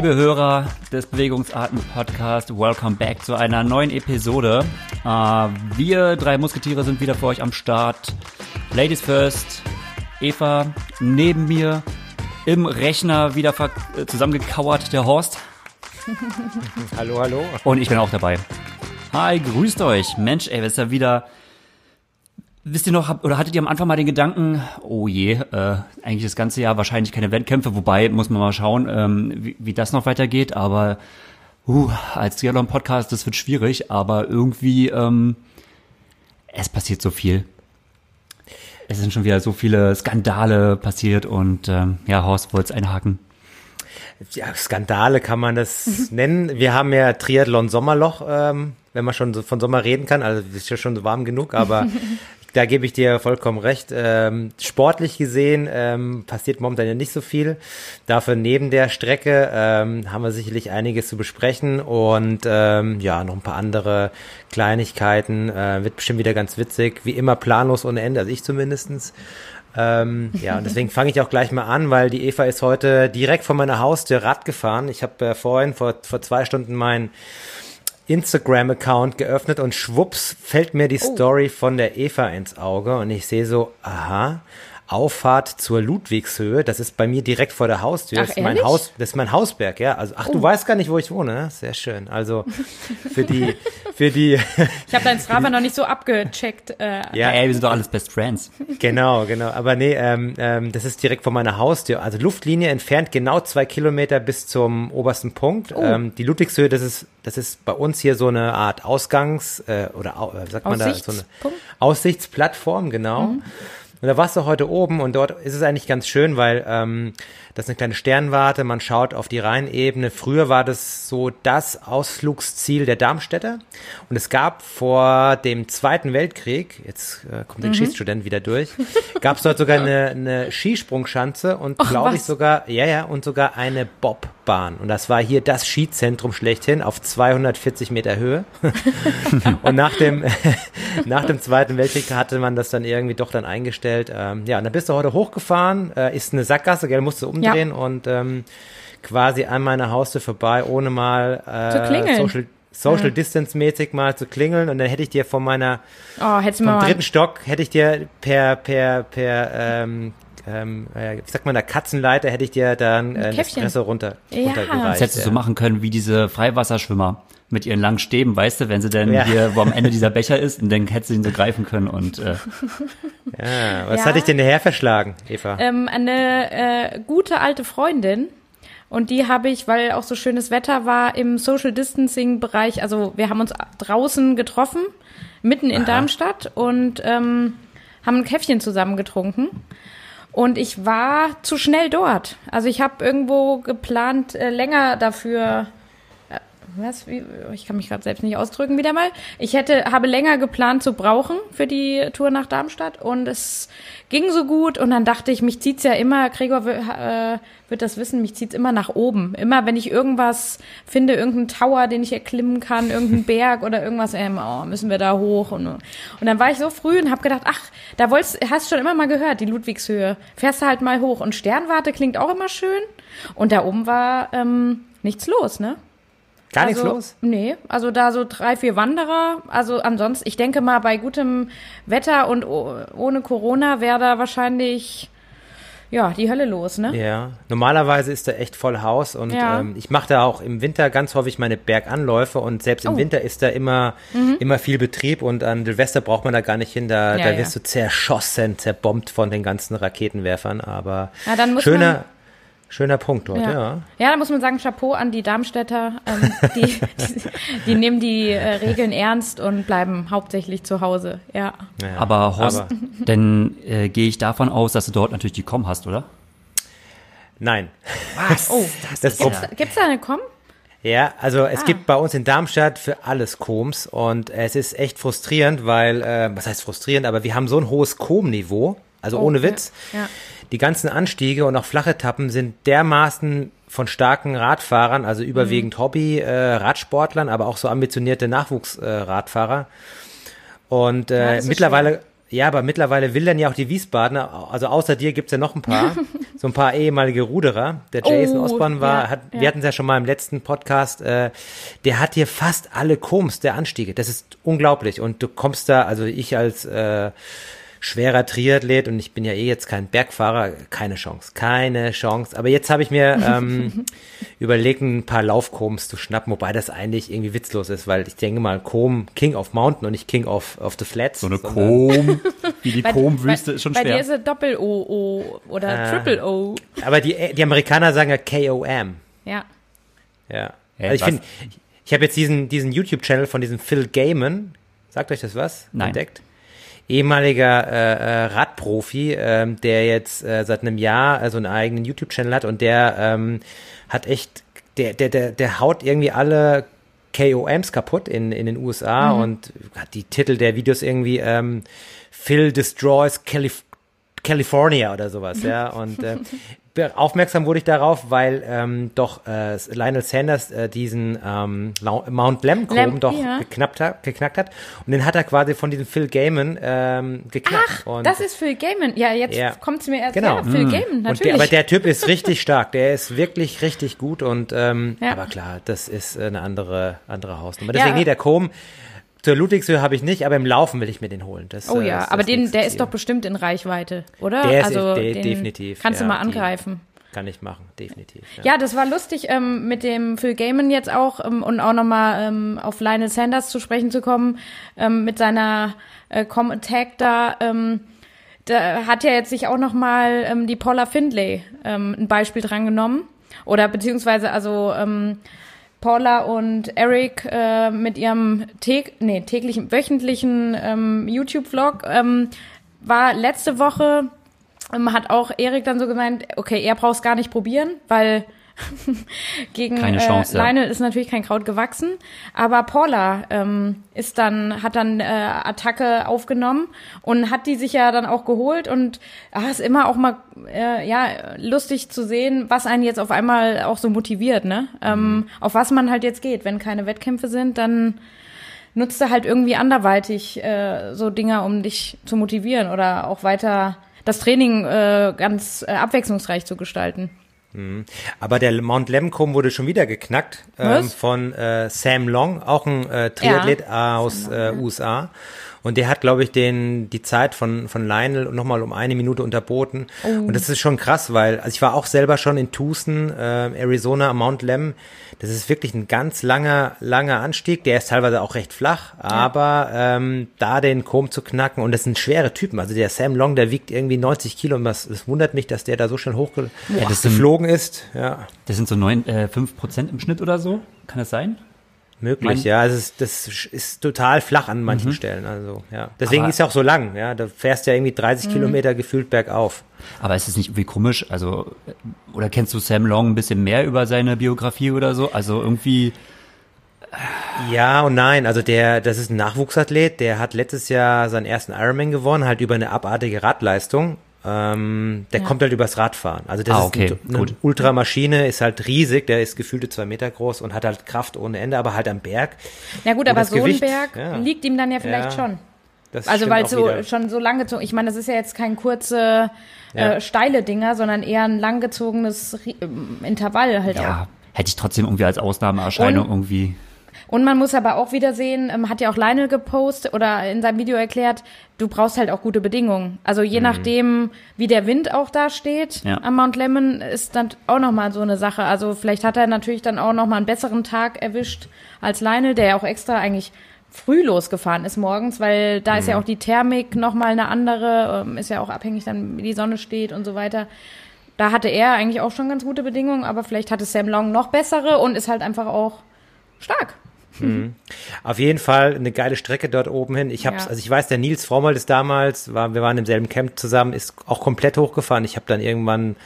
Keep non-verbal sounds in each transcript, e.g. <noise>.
Liebe Hörer des Bewegungsarten-Podcasts, welcome back zu einer neuen Episode. Äh, wir drei Musketiere sind wieder für euch am Start. Ladies first, Eva neben mir, im Rechner wieder äh, zusammengekauert, der Horst. <laughs> hallo, hallo. Und ich bin auch dabei. Hi, grüßt euch. Mensch, ey, ist ja wieder Wisst ihr noch, oder hattet ihr am Anfang mal den Gedanken, oh je, äh, eigentlich das ganze Jahr wahrscheinlich keine Wettkämpfe, wobei muss man mal schauen, ähm, wie, wie das noch weitergeht, aber uh, als Triathlon-Podcast, das wird schwierig, aber irgendwie, ähm, es passiert so viel. Es sind schon wieder so viele Skandale passiert und ähm, ja, Horst wollte es einhaken. Ja, Skandale kann man das <laughs> nennen. Wir haben ja Triathlon Sommerloch, ähm, wenn man schon so von Sommer reden kann. Also ist ja schon so warm genug, aber <laughs> da gebe ich dir vollkommen recht. Ähm, sportlich gesehen ähm, passiert momentan ja nicht so viel. Dafür neben der Strecke ähm, haben wir sicherlich einiges zu besprechen und ähm, ja, noch ein paar andere Kleinigkeiten. Äh, wird bestimmt wieder ganz witzig. Wie immer planlos ohne Ende, also ich zumindestens. Ähm, ja, und deswegen fange ich auch gleich mal an, weil die Eva ist heute direkt vor meiner Haustür Rad gefahren. Ich habe äh, vorhin vor, vor zwei Stunden mein Instagram-Account geöffnet und schwupps fällt mir die oh. Story von der Eva ins Auge und ich sehe so, aha, Auffahrt zur Ludwigshöhe. Das ist bei mir direkt vor der Haustür. Ach, das, ist mein Haus, das ist mein Hausberg, ja. Also, ach, oh. du weißt gar nicht, wo ich wohne. Ne? Sehr schön. Also für die, für die. <laughs> ich habe dein Strava noch nicht so abgecheckt. Äh. Ja, ey, wir sind doch alles Best Friends. Genau, genau. Aber nee, ähm, ähm, das ist direkt vor meiner Haustür. Also Luftlinie entfernt genau zwei Kilometer bis zum obersten Punkt. Oh. Ähm, die Ludwigshöhe, das ist, das ist bei uns hier so eine Art Ausgangs- äh, oder äh, sagt man da so eine Aussichtsplattform, genau. Mhm. Und da warst du heute oben und dort ist es eigentlich ganz schön, weil ähm, das ist eine kleine Sternwarte, man schaut auf die Rheinebene. Früher war das so das Ausflugsziel der Darmstädter. Und es gab vor dem Zweiten Weltkrieg, jetzt äh, kommt der mhm. Geschichtsstudent wieder durch, gab es dort sogar <laughs> eine, eine Skisprungschanze und glaube ich sogar, ja, ja, und sogar eine Bobbahn. Und das war hier das Skizentrum schlechthin auf 240 Meter Höhe. <laughs> und nach dem, <laughs> nach dem Zweiten Weltkrieg hatte man das dann irgendwie doch dann eingestellt. Ähm, ja, und dann bist du heute hochgefahren, äh, ist eine Sackgasse, gell, musst du umdrehen umdrehen ja. und ähm, quasi an meiner Haustür vorbei, ohne mal äh, Social, Social ja. Distance mäßig mal zu klingeln und dann hätte ich dir von meiner oh, vom dritten Stock hätte ich dir per per per ähm, ähm, wie sagt man da, Katzenleiter hätte ich dir dann äh, ein Espresso runter, ja. runtergereicht. Das hättest du so machen können wie diese Freiwasserschwimmer mit ihren langen Stäben, weißt du, wenn sie denn ja. hier, wo am Ende dieser Becher ist, und dann hättest du ihn so <laughs> greifen können und äh. Ja, was ja. hatte ich denn daher verschlagen, Eva? Ähm, eine äh, gute alte Freundin. Und die habe ich, weil auch so schönes Wetter war, im Social Distancing Bereich, also wir haben uns draußen getroffen, mitten in Aha. Darmstadt und ähm, haben ein Käffchen zusammen getrunken. Und ich war zu schnell dort. Also ich habe irgendwo geplant, äh, länger dafür was, ich kann mich gerade selbst nicht ausdrücken wieder mal. Ich hätte, habe länger geplant zu brauchen für die Tour nach Darmstadt und es ging so gut und dann dachte ich, mich zieht's ja immer, Gregor äh, wird das wissen, mich zieht's immer nach oben. Immer wenn ich irgendwas finde, irgendeinen Tower, den ich erklimmen kann, irgendeinen <laughs> Berg oder irgendwas, ähm, oh, müssen wir da hoch und, und dann war ich so früh und habe gedacht, ach, da wolltest, hast schon immer mal gehört, die Ludwigshöhe. Fährst du halt mal hoch und Sternwarte klingt auch immer schön und da oben war ähm, nichts los, ne? Gar also, nichts los? Nee, also da so drei, vier Wanderer. Also ansonsten, ich denke mal, bei gutem Wetter und ohne Corona wäre da wahrscheinlich ja, die Hölle los, ne? Ja, normalerweise ist da echt voll Haus und ja. ähm, ich mache da auch im Winter ganz häufig meine Berganläufe und selbst im oh. Winter ist da immer, mhm. immer viel Betrieb und an Silvester braucht man da gar nicht hin, da, ja, da wirst ja. du zerschossen, zerbombt von den ganzen Raketenwerfern, aber schöner, Schöner Punkt dort, ja. Ja, ja da muss man sagen, Chapeau an die Darmstädter. Ähm, die, die, <laughs> die, nehmen die äh, Regeln ernst und bleiben hauptsächlich zu Hause, ja. ja aber Horst, aber, denn äh, gehe ich davon aus, dass du dort natürlich die Com hast, oder? Nein. Was? Oh, das, das gibt's, gibt's da eine Com? Ja, also es ah. gibt bei uns in Darmstadt für alles Koms und es ist echt frustrierend, weil, äh, was heißt frustrierend, aber wir haben so ein hohes Com-Niveau, also oh, ohne Witz. Ja. Ja die ganzen Anstiege und auch flache Etappen sind dermaßen von starken Radfahrern, also überwiegend mhm. Hobby-Radsportlern, äh, aber auch so ambitionierte Nachwuchsradfahrer. Äh, und äh, ja, mittlerweile, schwer. ja, aber mittlerweile will dann ja auch die Wiesbadener, also außer dir gibt's ja noch ein paar, <laughs> so ein paar ehemalige Ruderer. Der Jason Oh, Osborne war, ja, hat, ja. wir hatten es ja schon mal im letzten Podcast, äh, der hat hier fast alle Koms der Anstiege. Das ist unglaublich. Und du kommst da, also ich als äh, schwerer Triathlet und ich bin ja eh jetzt kein Bergfahrer, keine Chance, keine Chance. Aber jetzt habe ich mir <laughs> ähm, überlegt, ein paar Laufkoms zu schnappen, wobei das eigentlich irgendwie witzlos ist, weil ich denke mal, Com King of Mountain und nicht King of, of the Flats. So eine Kom, <laughs> wie die Kom-Wüste ist schon Bei dir schwer. ist es Doppel-O-O oder Ah. Triple-O. Aber die, die Amerikaner sagen ja KOM. Ja. Ja. Hey, also ich finde, ich habe jetzt diesen, diesen YouTube-Channel von diesem Phil Gaiman, sagt euch das was? Nein. Entdeckt? Ehemaliger äh, äh, Radprofi, ähm, der jetzt äh, seit einem Jahr äh, so einen eigenen YouTube-Channel hat und der ähm, hat echt, der, der, der, der haut irgendwie alle KOMs kaputt in, in den USA und hat die Titel der Videos irgendwie ähm, Phil Destroys Calif California oder sowas, <laughs> ja. Und äh, aufmerksam wurde ich darauf, weil ähm, doch äh, Lionel Sanders äh, diesen ähm, Mount Lemcomb Lem- doch ja. geknappt hat, geknackt hat. Und den hat er quasi von diesem Phil Gaiman ähm, geknackt. Ach, und das ist Phil Gaiman. Ja, jetzt Ja. kommt es mir erst. Genau. Ja, Phil Gaiman, und der, natürlich. aber der Typ ist <laughs> richtig stark, der ist wirklich richtig gut und ähm, Ja. aber klar, das ist eine andere andere Hausnummer. Deswegen nee, der Com zur Ludwigshöhe habe ich nicht, aber im Laufen will ich mir den holen. Das, oh äh, ja, das aber den, der ist doch bestimmt in Reichweite, oder? Der ist also de- den definitiv, Kannst du ja, mal die- angreifen. kann ich machen, definitiv. Ja. Ja, das war lustig, ähm, mit dem Phil Gaiman jetzt auch ähm, und auch nochmal ähm, auf Lionel Sanders zu sprechen zu kommen, ähm, mit seiner äh, Com Attack da. Ähm, da hat ja jetzt sich auch nochmal ähm, die Paula Findlay ähm, ein Beispiel dran genommen. Oder beziehungsweise also ähm, Paula und Eric äh, mit ihrem täg nee, täglichen, wöchentlichen ähm, YouTube-Vlog ähm, war letzte Woche ähm, hat auch Erik dann so gemeint, okay, er braucht es gar nicht probieren, weil <laughs> gegen Keine Chance, äh, ja. Lionel ist natürlich kein Kraut gewachsen. Aber Paula ähm, ist dann, hat dann äh, Attacke aufgenommen und hat die sich ja dann auch geholt und ah, ist immer auch mal äh, ja lustig zu sehen, was einen jetzt auf einmal auch so motiviert, ne? Ähm, auf was man halt jetzt geht. Wenn keine Wettkämpfe sind, dann nutzt du halt irgendwie anderweitig äh, so Dinger, um dich zu motivieren oder auch weiter das Training äh, ganz äh, abwechslungsreich zu gestalten. Aber der Mount Lemcomb wurde schon wieder geknackt ähm, von äh, Sam Long, auch ein äh, Triathlet aus äh, USA. Und der hat, glaube ich, den die Zeit von von Lionel nochmal um eine Minute unterboten. Oh. Und das ist schon krass, weil also ich war auch selber schon in Tucson, äh, Arizona, am Mount Lem. Das ist wirklich ein ganz langer, langer Anstieg. Der ist teilweise auch recht flach, aber ähm, da den Kom zu knacken und das sind schwere Typen. Also der Sam Long, der wiegt irgendwie 90 Kilo und das, das wundert mich, dass der da so schnell hochgeflogen das sind- ist. Ja. Das sind so neun, äh, 5% im Schnitt oder so. Kann das sein? Möglich, ja. Also es das ist total flach an manchen Stellen. Also, ja. Deswegen Aber- ist er auch so lang, ja. Da fährst du ja irgendwie 30 Kilometer gefühlt bergauf. Aber ist es nicht irgendwie komisch? Also, äh, oder kennst du Sam Long ein bisschen mehr über seine Biografie oder so? Also irgendwie, Ja und nein. Also der, das ist ein Nachwuchsathlet, der hat letztes Jahr seinen ersten Ironman gewonnen, halt über eine abartige Radleistung. Ähm, der Ja. kommt halt übers Radfahren. Also das Ah, ist okay, ein, eine gut. Ultramaschine, ist halt riesig, der ist gefühlte zwei Meter groß und hat halt Kraft ohne Ende, aber halt am Berg. Ja gut, aber das so ein Gewicht, Berg ja. liegt ihm dann ja vielleicht Ja, schon. Das Also weil auch so wieder. schon so lang gezogen. Ich meine, das ist ja jetzt kein kurze Ja. äh, steile Dinger, sondern eher ein langgezogenes ähm, Intervall halt auch. ja, hätte ich trotzdem irgendwie als Ausnahmeerscheinung Und- irgendwie. Und man muss aber auch wieder sehen, ähm, hat ja auch Lionel gepostet oder in seinem Video erklärt, du brauchst halt auch gute Bedingungen. Also je nachdem, wie der Wind auch da steht Ja. am Mount Lemmon, ist dann auch nochmal so eine Sache. Also vielleicht hat er natürlich dann auch nochmal einen besseren Tag erwischt als Lionel, der ja auch extra eigentlich früh losgefahren ist morgens, weil da ist ja auch die Thermik nochmal eine andere, ähm, ist ja auch abhängig dann, wie die Sonne steht und so weiter. Da hatte er eigentlich auch schon ganz gute Bedingungen, aber vielleicht hatte Sam Long noch bessere und ist halt einfach auch stark. Auf jeden Fall eine geile Strecke dort oben hin. Ich hab's, Ja. also ich weiß, der Nils Frommold ist damals, war, wir waren im selben Camp zusammen, ist auch komplett hochgefahren. Ich habe dann irgendwann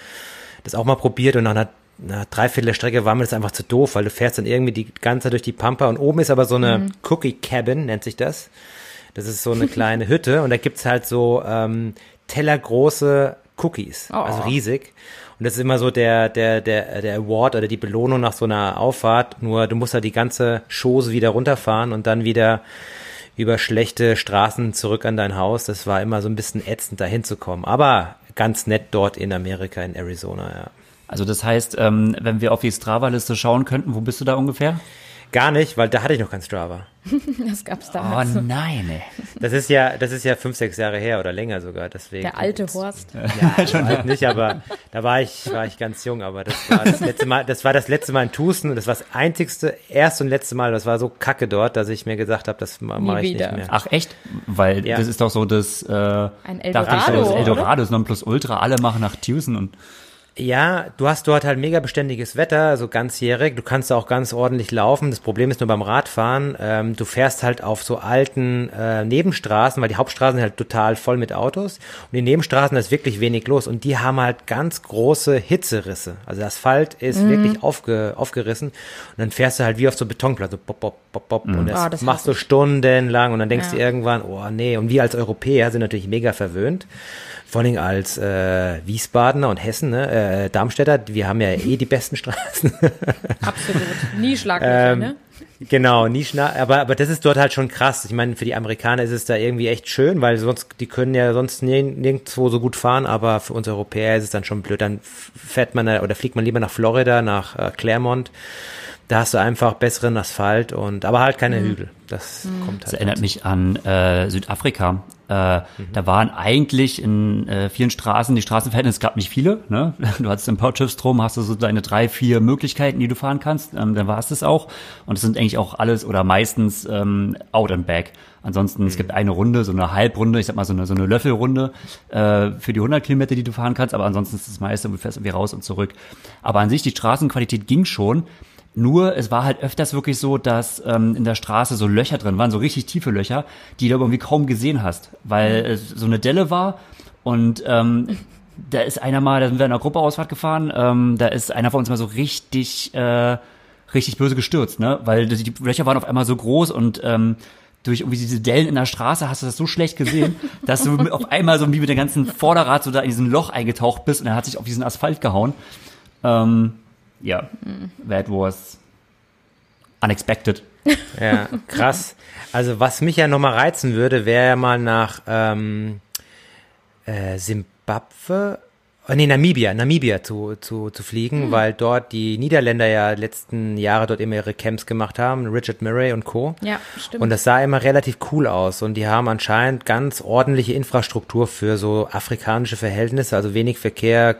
das auch mal probiert und nach einer, einer Dreiviertel der Strecke war mir das einfach zu doof, weil du fährst dann irgendwie die ganze Zeit durch die Pampa und oben ist aber so eine Cookie Cabin, nennt sich das. Das ist so eine <laughs> kleine Hütte und da gibt's halt so ähm, tellergroße Cookies, Oh. also riesig. Und das ist immer so der, der, der, der Award oder die Belohnung nach so einer Auffahrt. Nur du musst halt die ganze Chose wieder runterfahren und dann wieder über schlechte Straßen zurück an dein Haus. Das war immer so ein bisschen ätzend, da hinzukommen. Aber ganz nett dort in Amerika, in Arizona, ja. Also das heißt, ähm, wenn wir auf die Strava-Liste schauen könnten, wo bist du da ungefähr? Gar nicht, weil da hatte ich noch kein Strava. <laughs> Das gab's Oh damals. nein, ey. Das ist ja, das ist ja fünf, sechs Jahre her oder länger sogar, deswegen. Der alte Horst. Ja, so alt nicht, aber da war ich, war ich ganz jung, aber das war das letzte Mal, das war das letzte Mal in Tucson und das war das einzigste, erste und letzte Mal, das war so kacke dort, dass ich mir gesagt habe, das ma- mache ich wieder. nicht mehr. Ach echt? Weil Ja. das ist doch so das, äh, Ein dachte ich so, Eldorado, das oder? Eldorado ist Nonplusultra, alle machen nach Tucson und Ja, du hast dort halt mega beständiges Wetter, also ganzjährig. Du kannst auch ganz ordentlich laufen. Das Problem ist nur beim Radfahren, ähm, du fährst halt auf so alten äh, Nebenstraßen, weil die Hauptstraßen sind halt total voll mit Autos. Und die Nebenstraßen, da ist wirklich wenig los. Und die haben halt ganz große Hitzerisse. Also der Asphalt ist Mhm. wirklich aufge, aufgerissen. Und dann fährst du halt wie auf so Betonplatte, so bop, bop, bop, bop. Und das, Ah, das machst du stundenlang. Und dann denkst Ja. du irgendwann, oh nee. Und wir als Europäer sind natürlich mega verwöhnt. Vor allem als äh, Wiesbadener und Hessen, ne? äh, Darmstädter, wir haben ja eh die besten Straßen. <laughs> Absolut. Nie Schlaglöcher, Ähm, ne? genau, nie schna aber, aber das ist dort halt schon krass. Ich meine, für die Amerikaner ist es da irgendwie echt schön, weil sonst, die können ja sonst nirg nirgendwo so gut fahren, aber für uns Europäer ist es dann schon blöd. Dann fährt man oder fliegt man lieber nach Florida, nach äh, Claremont. Da hast du einfach besseren Asphalt und aber halt keine Hügel. Das kommt halt. Das erinnert mich an äh, Südafrika. Äh, Da waren eigentlich in äh, vielen Straßen die Straßenverhältnisse, es gab nicht viele. Ne? <laughs> Du hattest im Potchefstroom, hast du so deine drei, vier Möglichkeiten, die du fahren kannst. Ähm, dann war es das auch. Und es sind eigentlich auch alles oder meistens ähm, out and back. Ansonsten, es gibt eine Runde, so eine Halbrunde, ich sag mal so eine, so eine Löffelrunde äh, für die 100 Kilometer, die du fahren kannst. Aber ansonsten ist das meiste, du fährst irgendwie raus und zurück. Aber an sich, die Straßenqualität ging schon. Nur, es war halt öfters wirklich so, dass ähm, in der Straße so Löcher drin waren, so richtig tiefe Löcher, die du irgendwie kaum gesehen hast, weil es so eine Delle war und ähm, da ist einer mal, da sind wir in einer Gruppeausfahrt gefahren, ähm, da ist einer von uns mal so richtig, äh, richtig böse gestürzt, ne, weil die die Löcher waren auf einmal so groß und ähm, durch irgendwie diese Dellen in der Straße hast du das so schlecht gesehen, <laughs> dass du auf einmal so wie mit dem ganzen Vorderrad so da in diesen Loch eingetaucht bist und er hat sich auf diesen Asphalt gehauen. Ähm, ja, that was unexpected. <laughs> Ja, krass. Also was mich ja nochmal reizen würde, wäre ja mal nach ähm, äh, Zimbabwe, oh, nee, Namibia, Namibia zu, zu, zu fliegen, weil dort die Niederländer ja letzten Jahre dort immer ihre Camps gemacht haben, Richard Murray und Co. Ja, stimmt. Und das sah immer relativ cool aus und die haben anscheinend ganz ordentliche Infrastruktur für so afrikanische Verhältnisse, also wenig Verkehr,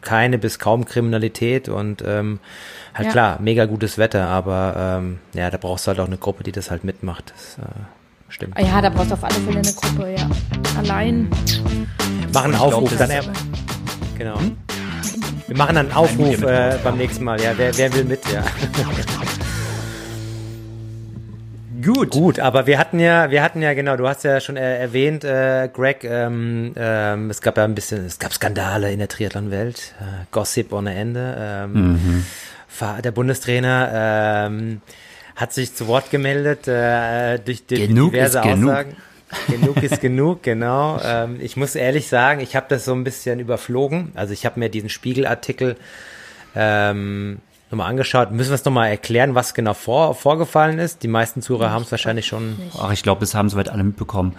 keine bis kaum Kriminalität und ähm, halt Ja. klar, mega gutes Wetter, aber ähm, ja, da brauchst du halt auch eine Gruppe, die das halt mitmacht. Das äh, stimmt. Ah ja, da brauchst du auf alle Fälle eine Gruppe, ja. Allein. Machen glaub, Aufruf, das dann er, genau. Wir machen dann einen Aufruf äh, beim nächsten Mal. Ja, wer, wer will mit? Ja. <laughs> Gut. Gut, aber wir hatten ja, wir hatten ja genau, du hast ja schon äh, erwähnt, äh, Greg, ähm, ähm, es gab ja ein bisschen, es gab Skandale in der Triathlon-Welt, äh, Gossip ohne Ende. Ähm, Fa- Der Bundestrainer ähm, hat sich zu Wort gemeldet äh, durch, Genug diverse ist genug. Aussagen. genug ist genug, genau. Ähm, ich muss ehrlich sagen, ich habe das so ein bisschen überflogen. Also ich habe mir diesen Spiegelartikel ähm, nochmal angeschaut. Müssen wir es nochmal erklären, was genau vor, vorgefallen ist? Die meisten Zuhörer haben es wahrscheinlich schon. Ach, ich glaube, das haben soweit alle mitbekommen.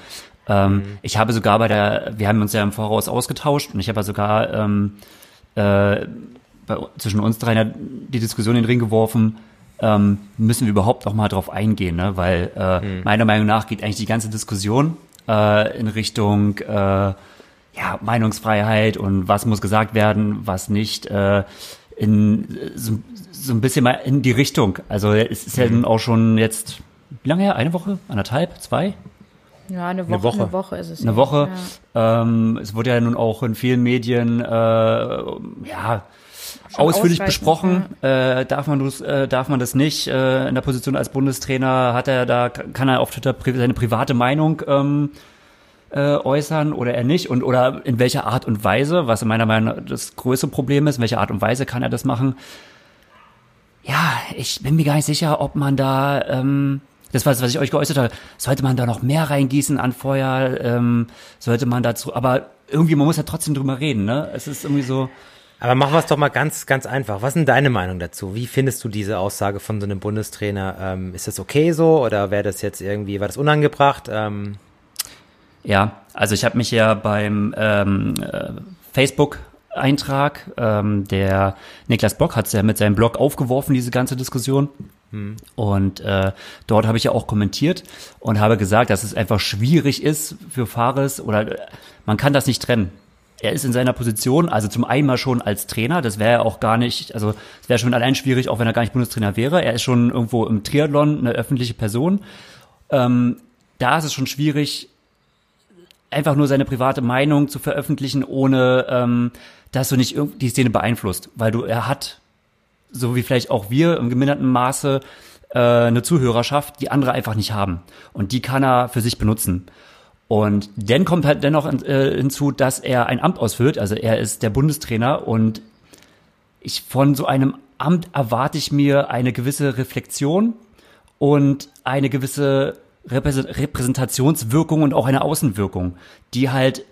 Ähm, Ich habe sogar bei der, wir haben uns ja im Voraus ausgetauscht und ich habe ja sogar ähm, äh, bei, zwischen uns drei die Diskussion in den Ring geworfen, ähm, müssen wir überhaupt noch mal drauf eingehen, ne? weil äh, meiner Meinung nach geht eigentlich die ganze Diskussion äh, in Richtung äh, ja, Meinungsfreiheit und was muss gesagt werden, was nicht, äh, in so, ein bisschen mal in die Richtung. Also es ist ja nun auch schon jetzt, wie lange her? Eine Woche? Anderthalb? Zwei? Ja, eine Woche, Woche. eine Woche ist es. Eine ja. Woche. Ja. Ähm, es wurde ja nun auch in vielen Medien äh, ja ausführlich ausreichend, besprochen. Äh, darf man das, äh, darf man das nicht? Äh, in der Position als Bundestrainer hat er da kann er auf Twitter pri seine private Meinung ähm, äh, äußern oder er nicht und oder in welcher Art und Weise, was in meiner Meinung nach das größte Problem ist, in welcher Art und Weise kann er das machen? Ja, ich bin mir gar nicht sicher, ob man da ähm, das war das, was ich euch geäußert habe. Sollte man da noch mehr reingießen an Feuer? Ähm, sollte man dazu, aber irgendwie, man muss ja trotzdem drüber reden, ne? Es ist irgendwie so, Aber machen wir es doch mal ganz, ganz einfach. Was ist denn deine Meinung dazu? Wie findest du diese Aussage von so einem Bundestrainer? Ähm, ist das okay so oder wäre das jetzt irgendwie, war das unangebracht? Ähm, Ja, also ich habe mich ja beim ähm, äh, Facebook-Eintrag. Ähm, der Niklas Bock hat es ja mit seinem Blog aufgeworfen, diese ganze Diskussion. Und äh, dort habe ich ja auch kommentiert und habe gesagt, dass es einfach schwierig ist für Fares oder äh, man kann das nicht trennen. Er ist in seiner Position, also zum einen mal schon als Trainer, das wäre ja auch gar nicht, also es wäre schon allein schwierig, auch wenn er gar nicht Bundestrainer wäre. Er ist schon irgendwo im Triathlon eine öffentliche Person. Ähm, da ist es schon schwierig, einfach nur seine private Meinung zu veröffentlichen, ohne ähm, dass du nicht irg- die Szene beeinflusst, weil du er hat so wie vielleicht auch wir im geminderten Maße äh, eine Zuhörerschaft, die andere einfach nicht haben. Und die kann er für sich benutzen. Und dann kommt halt dennoch äh, hinzu, dass er ein Amt ausführt. Also er ist der Bundestrainer und ich von so einem Amt erwarte ich mir eine gewisse Reflexion und eine gewisse Repräse- Repräsentationswirkung und auch eine Außenwirkung, die halt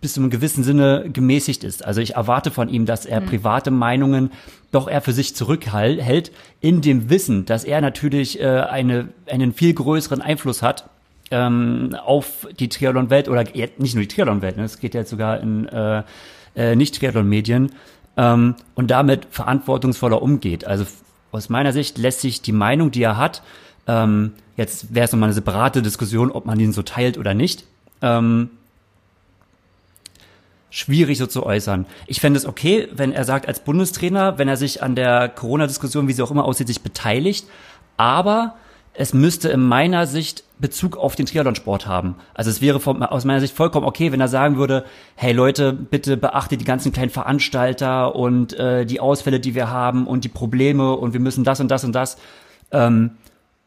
bis zu einem gewissen Sinne gemäßigt ist. Also ich erwarte von ihm, dass er private Meinungen doch eher für sich zurückhält, in dem Wissen, dass er natürlich äh, eine, einen viel größeren Einfluss hat ähm, auf die Triathlon-Welt oder ja, nicht nur die Triathlon-Welt, ne, es geht ja jetzt sogar in äh, äh, Nicht-Triathlon-Medien ähm, und damit verantwortungsvoller umgeht. Also aus meiner Sicht lässt sich die Meinung, die er hat, ähm, jetzt wäre es nochmal eine separate Diskussion, ob man ihn so teilt oder nicht, ähm, schwierig so zu äußern. Ich fände es okay, wenn er sagt, als Bundestrainer, wenn er sich an der Corona-Diskussion, wie sie auch immer aussieht, sich beteiligt, aber es müsste in meiner Sicht Bezug auf den Triathlonsport haben. Also es wäre von, aus meiner Sicht vollkommen okay, wenn er sagen würde, hey Leute, bitte beachtet die ganzen kleinen Veranstalter und äh, die Ausfälle, die wir haben und die Probleme und wir müssen das und das und das. Ähm,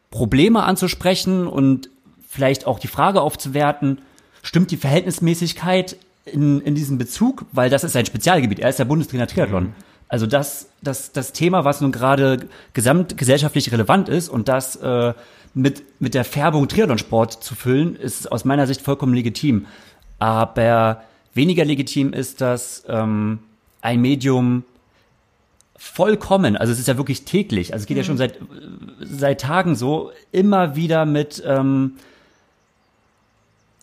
Probleme anzusprechen und vielleicht auch die Frage aufzuwerten, stimmt die Verhältnismäßigkeit in, in diesem Bezug, weil das ist sein Spezialgebiet, er ist der Bundestrainer Triathlon. Also das, das, das Thema, was nun gerade gesamtgesellschaftlich relevant ist und das äh, mit, mit der Färbung Triathlonsport zu füllen, ist aus meiner Sicht vollkommen legitim. Aber weniger legitim ist, dass ähm, ein Medium vollkommen, also es ist ja wirklich täglich, also es geht ja schon seit, seit Tagen so, immer wieder mit ähm,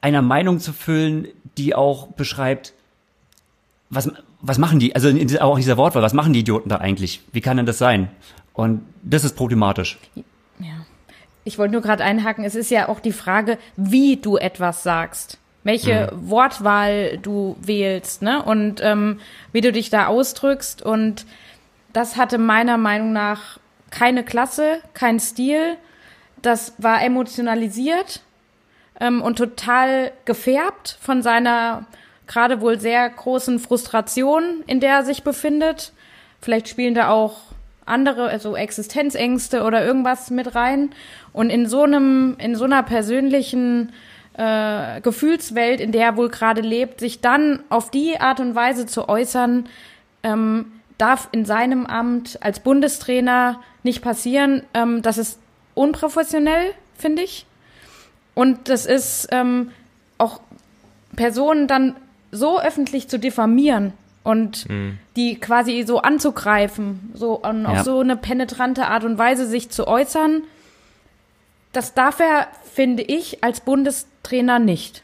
einer Meinung zu füllen, die auch beschreibt, was, was machen die, also in dieser, auch in dieser Wortwahl, was machen die Idioten da eigentlich? Wie kann denn das sein? Und das ist problematisch. Ja. Ich wollte nur gerade einhaken, es ist ja auch die Frage, wie du etwas sagst. Welche Wortwahl du wählst, ne? Und ähm, wie du dich da ausdrückst. Und das hatte meiner Meinung nach keine Klasse, kein Stil. Das war emotionalisiert ähm, und total gefärbt von seiner gerade wohl sehr großen Frustration, in der er sich befindet. Vielleicht spielen da auch andere, also Existenzängste oder irgendwas mit rein. Und in so einem, in so einer persönlichen äh, Gefühlswelt, in der er wohl gerade lebt, sich dann auf die Art und Weise zu äußern, ähm, darf in seinem Amt als Bundestrainer nicht passieren. Ähm, das ist unprofessionell, finde ich. Und das ist ähm, auch Personen dann so öffentlich zu diffamieren und die quasi so anzugreifen, so on, Ja. auf so eine penetrante Art und Weise sich zu äußern, das darf er, finde ich, als Bundestrainer nicht.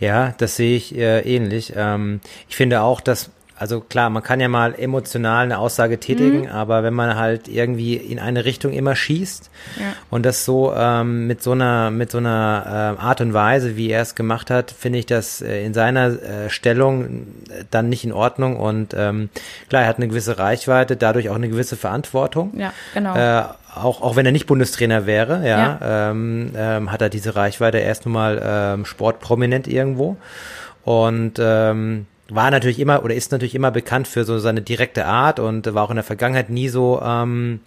Ja, das sehe ich äh, ähnlich. Ähm, ich finde auch, dass, also klar, man kann ja mal emotional eine Aussage tätigen, aber wenn man halt irgendwie in eine Richtung immer schießt Ja. und das so ähm, mit so einer mit so einer äh, Art und Weise, wie er es gemacht hat, finde ich das äh, in seiner äh, Stellung äh, dann nicht in Ordnung und ähm, klar, er hat eine gewisse Reichweite, dadurch auch eine gewisse Verantwortung. Ja, genau. Äh, auch, auch wenn er nicht Bundestrainer wäre, ja, Ja. Ähm, ähm, hat er diese Reichweite erst nun mal ähm, sportprominent irgendwo und ähm, war natürlich immer oder ist natürlich immer bekannt für so seine direkte Art und war auch in der Vergangenheit nie so ähm,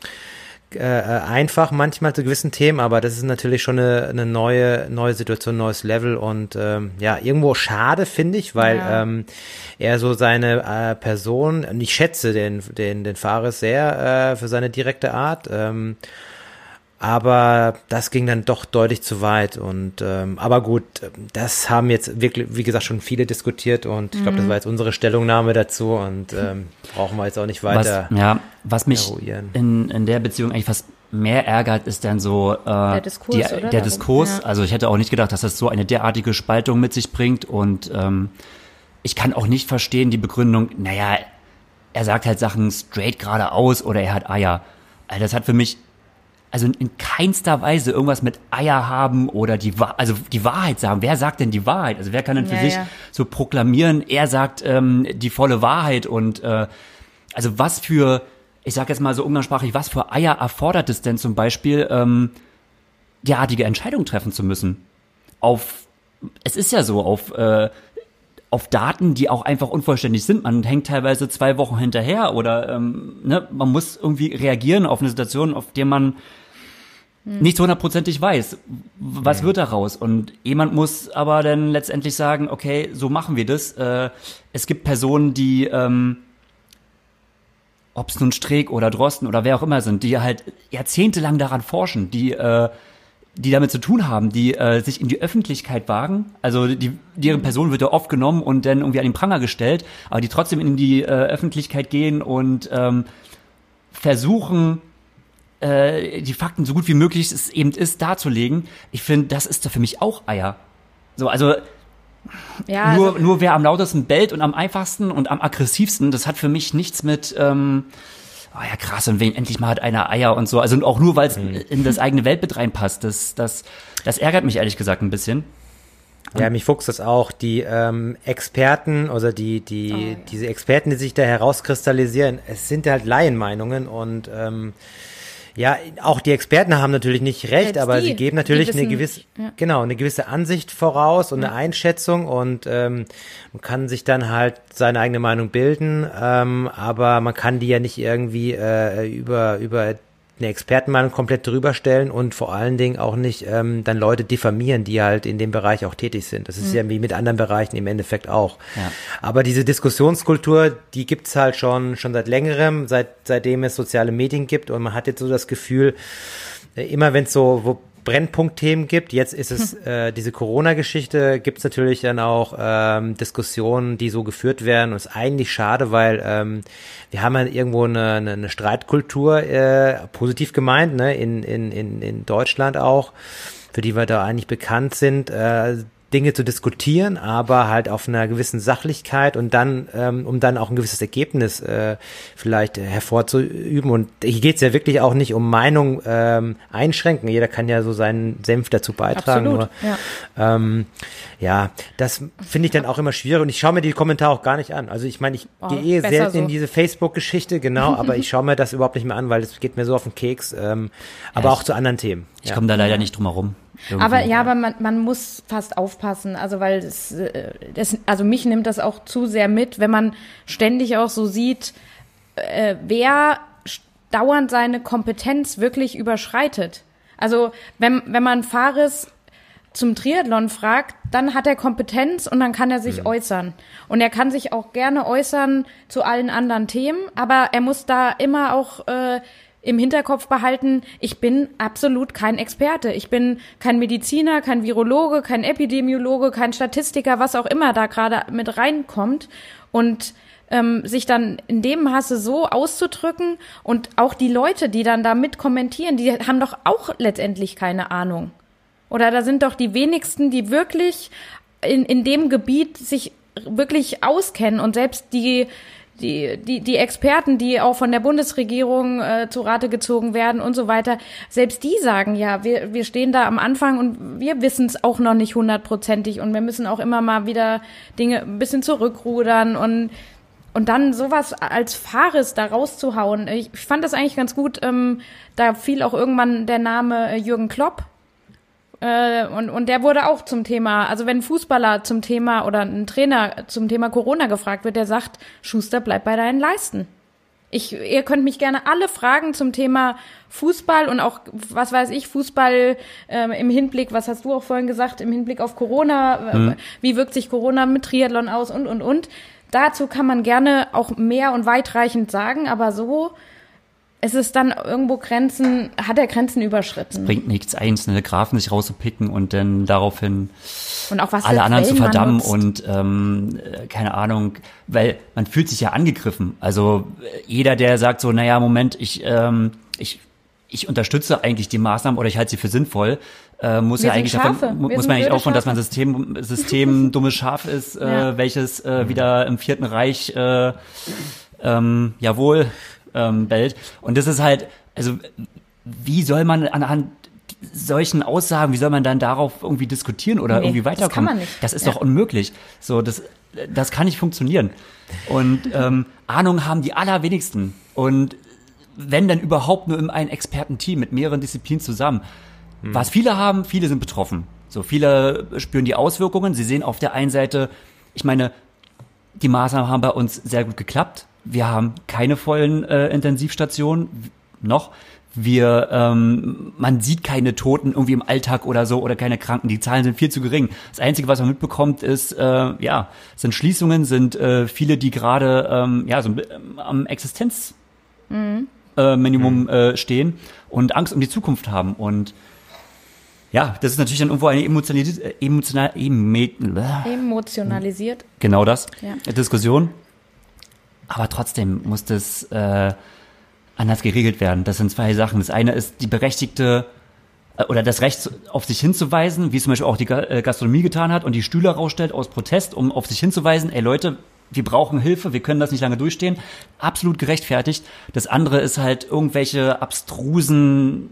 äh, einfach manchmal zu gewissen Themen, aber das ist natürlich schon eine, eine neue neue Situation, neues Level und ähm, ja irgendwo schade finde ich, weil Ja. ähm, er so seine äh, Person, ich schätze den den den Fares sehr äh, für seine direkte Art. Ähm, aber das ging dann doch deutlich zu weit und ähm, aber gut, das haben jetzt wirklich, wie gesagt, schon viele diskutiert und ich glaube, das war jetzt unsere Stellungnahme dazu und ähm, brauchen wir jetzt auch nicht Was, weiter. ja, was mich eruieren. in, in der Beziehung eigentlich fast mehr ärgert, ist dann so äh, der Diskurs, die, oder? der Darum. Diskurs. Ja. Also ich hätte auch nicht gedacht, dass das so eine derartige Spaltung mit sich bringt und ähm, ich kann auch nicht verstehen die Begründung, naja, er sagt halt Sachen straight geradeaus oder er hat Eier. Also das hat für mich also in keinster Weise irgendwas mit Eier haben oder die also die Wahrheit sagen. Wer sagt denn die Wahrheit? Also wer kann denn für ja, sich ja. so proklamieren? Er sagt ähm, die volle Wahrheit und äh, also was für ich sage jetzt mal so umgangssprachlich, was für Eier erfordert es denn zum Beispiel ähm, derartige Entscheidungen treffen zu müssen? Auf es ist ja so auf äh, auf Daten, die auch einfach unvollständig sind. Man hängt teilweise zwei Wochen hinterher oder ähm, ne, man muss irgendwie reagieren auf eine Situation, auf der man hm. nicht hundertprozentig weiß, was ja. wird daraus. Und jemand muss aber dann letztendlich sagen, okay, so machen wir das. Äh, es gibt Personen, die, ähm, ob es nun Streeck oder Drosten oder wer auch immer sind, die halt jahrzehntelang daran forschen, die äh, die damit zu tun haben, die äh, sich in die Öffentlichkeit wagen. Also die, deren Person wird ja oft genommen und dann irgendwie an den Pranger gestellt, aber die trotzdem in die äh, Öffentlichkeit gehen und ähm, versuchen, äh, die Fakten so gut wie möglich es eben ist darzulegen. Ich finde, das ist doch für mich auch Eier. So, also ja, nur, also, nur wer am lautesten bellt und am einfachsten und am aggressivsten, das hat für mich nichts mit ähm, oh ja krass, und wen endlich mal hat einer Eier und so. Also auch nur, weil es mhm. in das eigene Weltbild reinpasst. Das, das, das ärgert mich ehrlich gesagt ein bisschen. Ja, mich fuchst das auch. Die ähm, Experten, also die, die, oh, ja. diese Experten, die sich da herauskristallisieren, es sind halt Laienmeinungen und ähm, ja, auch die Experten haben natürlich nicht recht, Selbst aber die, sie geben natürlich eine gewisse, ja. genau, eine gewisse Ansicht voraus und ja. eine Einschätzung und ähm, man kann sich dann halt seine eigene Meinung bilden, ähm, aber man kann die ja nicht irgendwie äh, über über eine Expertenmeinung komplett drüber stellen und vor allen Dingen auch nicht ähm, dann Leute diffamieren, die halt in dem Bereich auch tätig sind. Das ist mhm. ja wie mit anderen Bereichen im Endeffekt auch. Ja. Aber diese Diskussionskultur, die gibt's halt schon schon seit längerem, seit seitdem es soziale Medien gibt und man hat jetzt so das Gefühl, äh, immer wenn es so wo Brennpunktthemen gibt. Jetzt ist es <laughs> äh, diese Corona-Geschichte, gibt es natürlich dann auch ähm, Diskussionen, die so geführt werden. Und ist eigentlich schade, weil ähm, wir haben ja irgendwo eine, eine, eine Streitkultur, äh, positiv gemeint, ne, in, in, in, in Deutschland auch, für die wir da eigentlich bekannt sind. Äh, Dinge zu diskutieren, aber halt auf einer gewissen Sachlichkeit und dann, ähm, um dann auch ein gewisses Ergebnis äh, vielleicht hervorzuüben. Und hier geht es ja wirklich auch nicht um Meinung ähm, einschränken. Jeder kann ja so seinen Senf dazu beitragen. Absolut, nur, ja. Ähm, ja, das finde ich dann auch immer schwierig und ich schaue mir die Kommentare auch gar nicht an. Also ich meine, ich oh, gehe eh selten so. in diese Facebook-Geschichte, genau, aber ich schaue mir das überhaupt nicht mehr an, weil es geht mir so auf den Keks, ähm, aber ja, auch zu anderen Themen. Ich ja. komme da leider nicht drum herum. Irgendwie. Aber ja, aber man, man muss fast aufpassen, also weil das, äh, das, also mich nimmt das auch zu sehr mit, wenn man ständig auch so sieht, äh, wer dauernd seine Kompetenz wirklich überschreitet. Also wenn, wenn man Fares zum Triathlon fragt, dann hat er Kompetenz und dann kann er sich mhm. äußern. Und er kann sich auch gerne äußern zu allen anderen Themen, aber er muss da immer auch äh, im Hinterkopf behalten, ich bin absolut kein Experte. Ich bin kein Mediziner, kein Virologe, kein Epidemiologe, kein Statistiker, was auch immer da gerade mit reinkommt. Und ähm, sich dann in dem Maße so auszudrücken und auch die Leute, die dann da mit kommentieren, die haben doch auch letztendlich keine Ahnung. Oder da sind doch die wenigsten, die wirklich in, in dem Gebiet sich wirklich auskennen und selbst die die, die, die Experten, die auch von der Bundesregierung äh, zu Rate gezogen werden und so weiter, selbst die sagen ja, wir, wir stehen da am Anfang und wir wissen es auch noch nicht hundertprozentig und wir müssen auch immer mal wieder Dinge ein bisschen zurückrudern und und dann sowas als Fahres da rauszuhauen. Ich, ich fand das eigentlich ganz gut. Ähm, da fiel auch irgendwann der Name äh, Jürgen Klopp äh, und, und der wurde auch zum Thema, also wenn ein Fußballer zum Thema oder ein Trainer zum Thema Corona gefragt wird, der sagt, Schuster, bleib bei deinen Leisten. Ich, ihr könnt mich gerne alle fragen zum Thema Fußball und auch, was weiß ich, Fußball äh, im Hinblick, was hast du auch vorhin gesagt, im Hinblick auf Corona, mhm. wie wirkt sich Corona mit Triathlon aus und, und, und. Dazu kann man gerne auch mehr und weitreichend sagen, aber so es ist dann irgendwo Grenzen, hat er Grenzen überschritten. Es bringt nichts, einzelne Grafen sich rauszupicken und dann daraufhin und auch was alle anderen zu verdammen und ähm, keine Ahnung, weil man fühlt sich ja angegriffen. Also jeder, der sagt so, naja, Moment, ich, ähm, ich, ich unterstütze eigentlich die Maßnahmen oder ich halte sie für sinnvoll, äh, muss Wir ja eigentlich davon, mu- Wir muss man eigentlich auch von, dass man. System, System <laughs> dummes Schaf ist, äh, Ja. welches äh, wieder im Vierten Reich, äh, ähm, jawohl, ähm, bellt. Und das ist halt, also wie soll man anhand solchen Aussagen, wie soll man dann darauf irgendwie diskutieren oder Nee, irgendwie das kann weiterkommen? man nicht. Das ist Ja. doch unmöglich. So, das, das kann nicht funktionieren. Und ähm, Ahnung haben die allerwenigsten. Und wenn dann überhaupt nur in einem Expertenteam mit mehreren Disziplinen zusammen. Was viele haben, viele sind betroffen. So viele spüren die Auswirkungen. Sie sehen auf der einen Seite, ich meine, die Maßnahmen haben bei uns sehr gut geklappt. Wir haben keine vollen äh, Intensivstationen noch. Wir, ähm, man sieht keine Toten irgendwie im Alltag oder so oder keine Kranken. Die Zahlen sind viel zu gering. Das Einzige, was man mitbekommt, ist, äh, ja, sind Schließungen, sind äh, viele, die gerade ähm, ja so ähm, am Existenz äh, Minimum äh, stehen und Angst um die Zukunft haben. Und ja, das ist natürlich dann irgendwo eine emotionalis äh, emotional, Emotionalisiert. genau das, Ja. Diskussion. Aber trotzdem muss das äh, anders geregelt werden. Das sind zwei Sachen. Das eine ist die berechtigte äh, oder das Recht auf sich hinzuweisen, wie es zum Beispiel auch die äh, Gastronomie getan hat und die Stühle rausstellt aus Protest, um auf sich hinzuweisen, ey Leute, wir brauchen Hilfe, wir können das nicht lange durchstehen. Absolut gerechtfertigt. Das andere ist halt irgendwelche abstrusen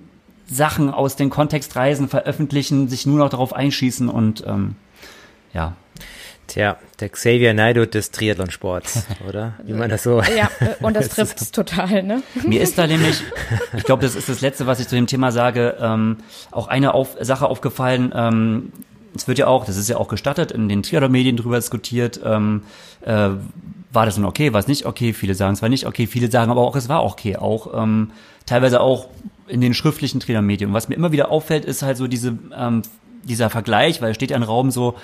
Sachen aus dem Kontext reißen, veröffentlichen, sich nur noch darauf einschießen und ähm, ja, Tja, der Xavier Naidoo des Triathlonsports, <laughs> oder? Wie man das so. Ja, äh, <laughs> und das trifft total, ne? Mir ist da nämlich, ich glaube, das ist das Letzte, was ich zu dem Thema sage, ähm, auch eine auf, Sache aufgefallen. Ähm, es wird ja auch, das ist ja auch gestattet, in den Triathlon-Medien drüber diskutiert. Ähm, äh, war das nun okay, war es nicht okay? Viele sagen es war nicht okay, viele sagen aber auch, es war okay. Auch ähm, teilweise auch in den schriftlichen Trainermedien. Was mir immer wieder auffällt, ist halt so diese, ähm, dieser Vergleich, weil es steht ja im Raum so,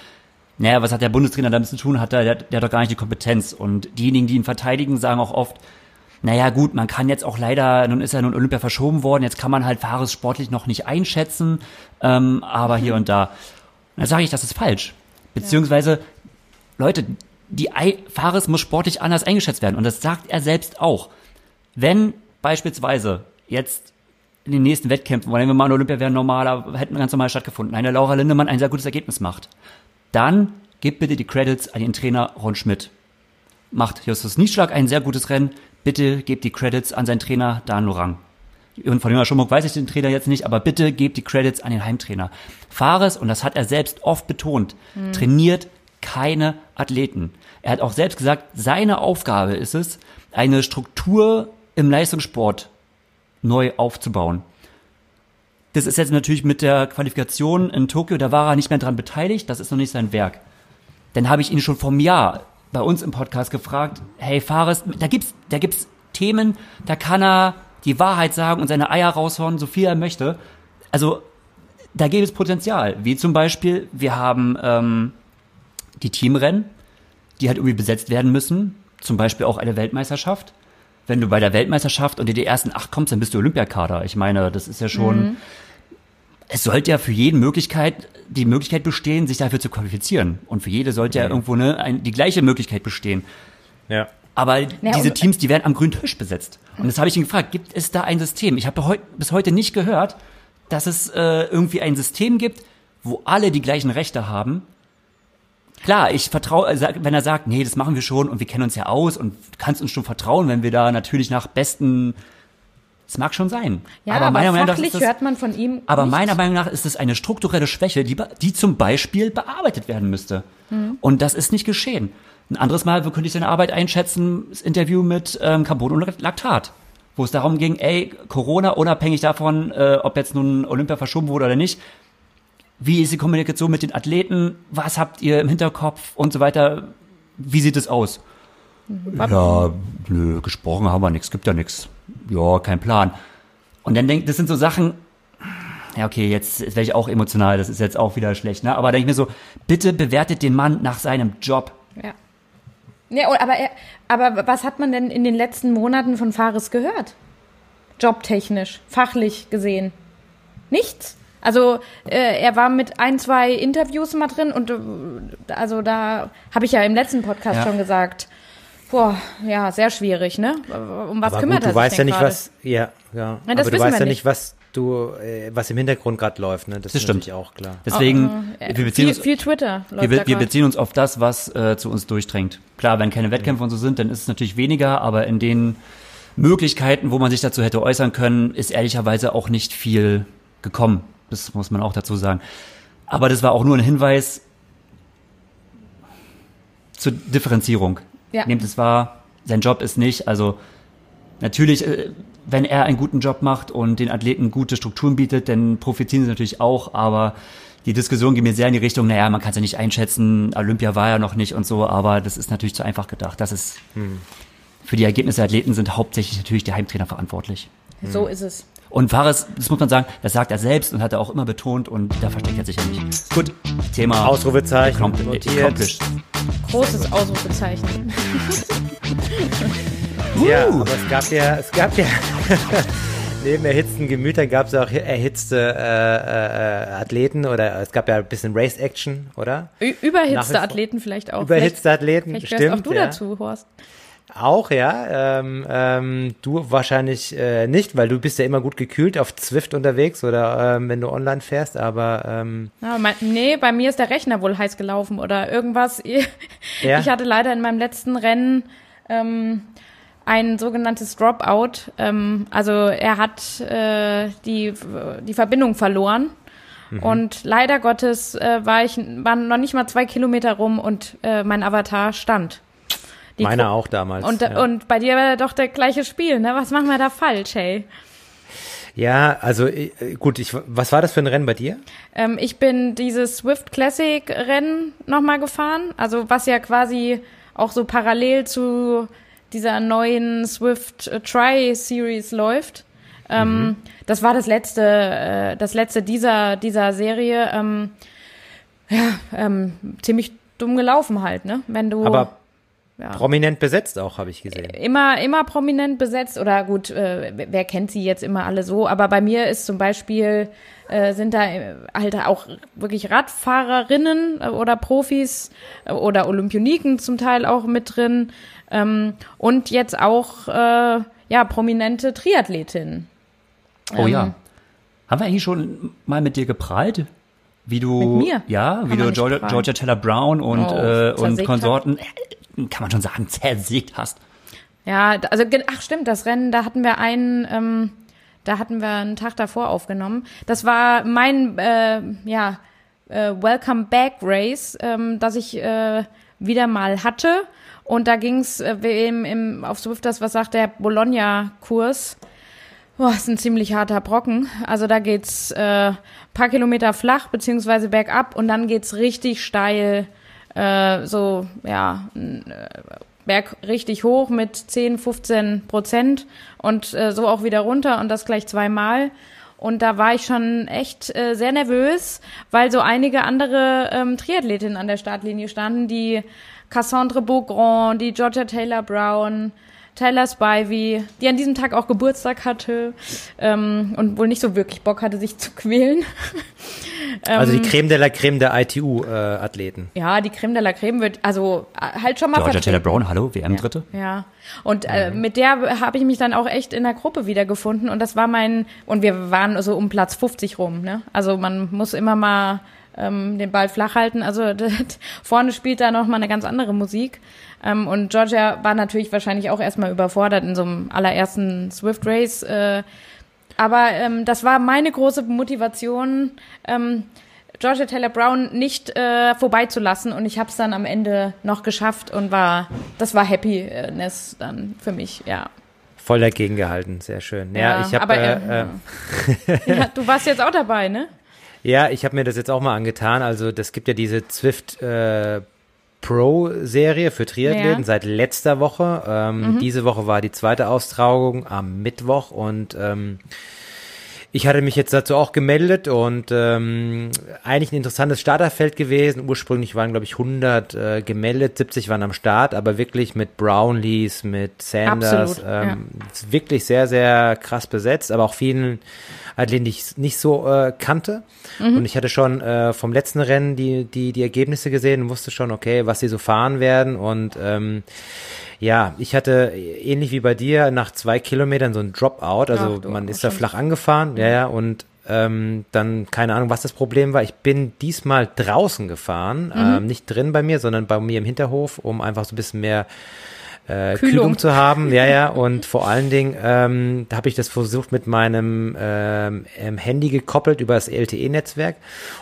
naja, was hat der Bundestrainer damit zu tun? Hat er, der, der hat doch gar nicht die Kompetenz. Und diejenigen, die ihn verteidigen, sagen auch oft, naja gut, man kann jetzt auch leider, nun ist ja nun Olympia verschoben worden, jetzt kann man halt Fares sportlich noch nicht einschätzen, ähm, aber hier und da. Und da sage ich, das ist falsch. Beziehungsweise, Leute, die Fares muss sportlich anders eingeschätzt werden. Und das sagt er selbst auch. Wenn beispielsweise jetzt in den nächsten Wettkämpfen, wollen wir mal in Olympia wären normaler, hätten ganz normal stattgefunden, eine Laura Lindemann ein sehr gutes Ergebnis macht, dann gebt bitte die Credits an den Trainer Ron Schmidt. Macht Justus Nieschlag ein sehr gutes Rennen, bitte gebt die Credits an seinen Trainer Dan Lorang. Und von Jonas Schomburg weiß ich den Trainer jetzt nicht, aber bitte gebt die Credits an den Heimtrainer. Fares, und das hat er selbst oft betont, trainiert keine Athleten. Er hat auch selbst gesagt, seine Aufgabe ist es, eine Struktur im Leistungssport neu aufzubauen. Das ist jetzt natürlich mit der Qualifikation in Tokio, da war er nicht mehr dran beteiligt, das ist noch nicht sein Werk. Dann habe ich ihn schon vor einem Jahr bei uns im Podcast gefragt, hey Fares, da gibt's, da gibt's Themen, da kann er die Wahrheit sagen und seine Eier raushauen, so viel er möchte. Also da gäbe es Potenzial, wie zum Beispiel, wir haben ähm, die Teamrennen, die halt irgendwie besetzt werden müssen, zum Beispiel auch eine Weltmeisterschaft. Wenn du bei der Weltmeisterschaft unter die ersten acht kommst, dann bist du Olympiakader. Ich meine, das ist ja schon, es sollte ja für jeden Möglichkeit, die Möglichkeit bestehen, sich dafür zu qualifizieren. Und für jede sollte ja irgendwo ne, ein, die gleiche Möglichkeit bestehen. Ja. Aber diese und- Teams, die werden am grünen Tisch besetzt. Und das habe ich ihn gefragt, gibt es da ein System? Ich habe bis heute nicht gehört, dass es äh, irgendwie ein System gibt, wo alle die gleichen Rechte haben. Klar, ich vertraue, äh, wenn er sagt, nee, das machen wir schon und wir kennen uns ja aus und du kannst uns schon vertrauen, wenn wir da natürlich nach besten, es mag schon sein. Ja, aber, meiner Meinung nach ist das, hört man von ihm aber nichts. meiner Meinung nach ist es eine strukturelle Schwäche, die, die zum Beispiel bearbeitet werden müsste. Und das ist nicht geschehen. Ein anderes Mal könnte ich seine Arbeit einschätzen, das Interview mit ähm, Carbon und Laktat, wo es darum ging, ey, Corona, unabhängig davon, äh, ob jetzt nun Olympia verschoben wurde oder nicht, wie ist die Kommunikation mit den Athleten, was habt ihr im Hinterkopf und so weiter, wie sieht es aus? Ja, nö, gesprochen haben wir nichts, gibt ja nichts. Ja, kein Plan. Und dann denkt, das sind so Sachen, ja, okay, jetzt werde ich auch emotional, das ist jetzt auch wieder schlecht, ne? Aber denke ich mir so, bitte bewertet den Mann nach seinem Job. Ja. Oh, aber, er, aber was hat man denn in den letzten Monaten von Fares gehört? Jobtechnisch, fachlich gesehen. Nichts. Also äh, er war mit ein, zwei Interviews mal drin und äh, also da habe ich ja im letzten Podcast Ja. schon gesagt, boah, ja, sehr schwierig, ne? Um was Aber kümmert gut, du er sich weißt ja nicht, gerade? was, ja, ja. Nein, das aber du weißt ja nicht. was, du, äh, was im Hintergrund gerade läuft, ne? Das, Das ist stimmt. natürlich auch klar. Deswegen, Äh, wir beziehen viel, uns, viel Twitter. läuft wir, wir grad. beziehen uns auf das, was äh, zu uns durchdringt. Klar, wenn keine Wettkämpfe und so sind, dann ist es natürlich weniger, aber in den Möglichkeiten, wo man sich dazu hätte äußern können, ist ehrlicherweise auch nicht viel gekommen. Das muss man auch dazu sagen. Aber das war auch nur ein Hinweis zur Differenzierung. Ja. Nehmt es wahr, sein Job ist nicht, also natürlich, äh, wenn er einen guten Job macht und den Athleten gute Strukturen bietet, dann profitieren sie natürlich auch, aber die Diskussion geht mir sehr in die Richtung, naja, man kann es ja nicht einschätzen, Olympia war ja noch nicht und so, aber das ist natürlich zu einfach gedacht. Das ist, für die Ergebnisse der Athleten sind hauptsächlich natürlich die Heimtrainer verantwortlich. So ist es. Und Fares, das muss man sagen, das sagt er selbst und hat er auch immer betont und da versteckt er sich ja nicht. Gut, Thema Ausrufezeichen, accomplished. Großes Ausrufezeichen. <laughs> Ja, aber es gab ja, es gab ja, <laughs> neben erhitzten Gemütern gab es auch erhitzte äh, äh, Athleten oder es gab ja ein bisschen Race-Action, oder? Ü überhitzte Athleten vielleicht auch. Überhitzte Athleten, Vielleicht, vielleicht gehörst stimmt. auch du ja. dazu, Horst. Auch, ja. Ähm, ähm, du wahrscheinlich äh, nicht, weil du bist ja immer gut gekühlt auf Zwift unterwegs oder ähm, wenn du online fährst, aber ähm, Ja, mein, nee, bei mir ist der Rechner wohl heiß gelaufen oder irgendwas. <laughs> Ja. Ich hatte leider in meinem letzten Rennen ähm, ein sogenanntes Dropout. Ähm, also er hat äh, die, die Verbindung verloren. Mhm. Und leider Gottes äh, war ich waren noch nicht mal zwei Kilometer rum und äh, mein Avatar stand. Die meiner Gru- auch damals. Und, ja. und bei dir war doch der gleiche Spiel, ne? Was machen wir da falsch, hey? ja, also äh, gut, ich, was war das für ein Rennen bei dir? Ähm, ich bin dieses Swift Classic Rennen nochmal gefahren, also was ja quasi auch so parallel zu dieser neuen Swift äh, Tri Series läuft. Ähm, Das war das letzte, äh, das letzte dieser dieser Serie. Ähm, ja, ähm, ziemlich dumm gelaufen halt, ne? Wenn du Aber ja. prominent besetzt auch, habe ich gesehen. immer, immer prominent besetzt oder gut, äh, wer kennt sie jetzt immer alle so, aber bei mir ist zum Beispiel, äh, sind da äh, halt auch wirklich Radfahrerinnen äh, oder Profis äh, oder Olympioniken zum Teil auch mit drin ähm, und jetzt auch, äh, ja, prominente Triathletinnen. Oh Ähm, ja. Haben wir eigentlich schon mal mit dir geprahlt? Wie du, Mit mir? ja, Kann wie du Georgia. Georgia Taylor Brown und, Oh, äh, und Konsorten, äh, kann man schon sagen, zersägt hast. Ja, also ach stimmt, das Rennen, da hatten wir einen, ähm, da hatten wir einen Tag davor aufgenommen. Das war mein, äh, ja, äh, Welcome Back Race, ähm, das ich äh, wieder mal hatte. Und da ging's äh, im, im, auf Swifters, was sagt der Bologna-Kurs? Boah, ist ein ziemlich harter Brocken. Also da geht's äh, paar Kilometer flach beziehungsweise bergab und dann geht's richtig steil, äh, so ja äh, Berg richtig hoch mit 10, 15 Prozent und äh, so auch wieder runter und das gleich zweimal. Und da war ich schon echt äh, sehr nervös, weil so einige andere ähm, Triathletinnen an der Startlinie standen, die Cassandre Beaugrand, die Georgia Taylor Brown, Taylor Spivey, die an diesem Tag auch Geburtstag hatte ähm, und wohl nicht so wirklich Bock hatte, sich zu quälen. <laughs> Also Ähm. die Creme de la Creme der ITU-Athleten. Ja, die Creme de la Creme wird also äh, halt schon mal Georgia vertreten. Taylor Brown, hallo, WM-Dritte? Ja, und äh, mit der habe ich mich dann auch echt in der Gruppe wiedergefunden und das war mein, und wir waren so um Platz 50 rum, ne? Also man muss immer mal ähm, den Ball flach halten, also das, <laughs> vorne spielt da noch mal eine ganz andere Musik ähm, und Georgia war natürlich wahrscheinlich auch erstmal überfordert in so einem allerersten Swift Race, äh, aber ähm, das war meine große Motivation, ähm, Georgia Taylor Brown nicht äh, vorbeizulassen und ich habe es dann am Ende noch geschafft und war, das war Happiness dann für mich, ja. Voll dagegen gehalten, sehr schön. Ja, Ja, ich habe äh, äh, äh, <laughs> ja. Du warst jetzt auch dabei, ne? Ja, ich habe mir das jetzt auch mal angetan. Also das gibt ja diese Zwift äh, Pro-Serie für Triathleten Ja. Mhm. seit letzter Woche. Ähm, Diese Woche war die zweite Austragung am Mittwoch und ähm, ich hatte mich jetzt dazu auch gemeldet und ähm, eigentlich ein interessantes Starterfeld gewesen. Ursprünglich waren, glaube ich, 100 äh, gemeldet, 70 waren am Start, aber wirklich mit Brownlees, mit Sanders, Absolut, ja. ähm, ist wirklich sehr, sehr krass besetzt, aber auch vielen Die ich nicht so äh, kannte. Mhm. Und ich hatte schon äh, vom letzten Rennen die, die, die Ergebnisse gesehen und wusste schon, okay, was sie so fahren werden und ähm, Ja, ich hatte ähnlich wie bei dir nach zwei Kilometern so ein Dropout. Also Ach, man ist da flach angefahren, ja, ja, und ähm, dann keine Ahnung, was das Problem war. Ich bin diesmal draußen gefahren, Mhm. ähm, nicht drin bei mir, sondern bei mir im Hinterhof, um einfach so ein bisschen mehr äh, Kühlung. Kühlung. zu haben. Ja, ja, <laughs> und vor allen Dingen ähm, da habe ich das versucht mit meinem ähm, ähm, Handy gekoppelt über das LTE-Netzwerk.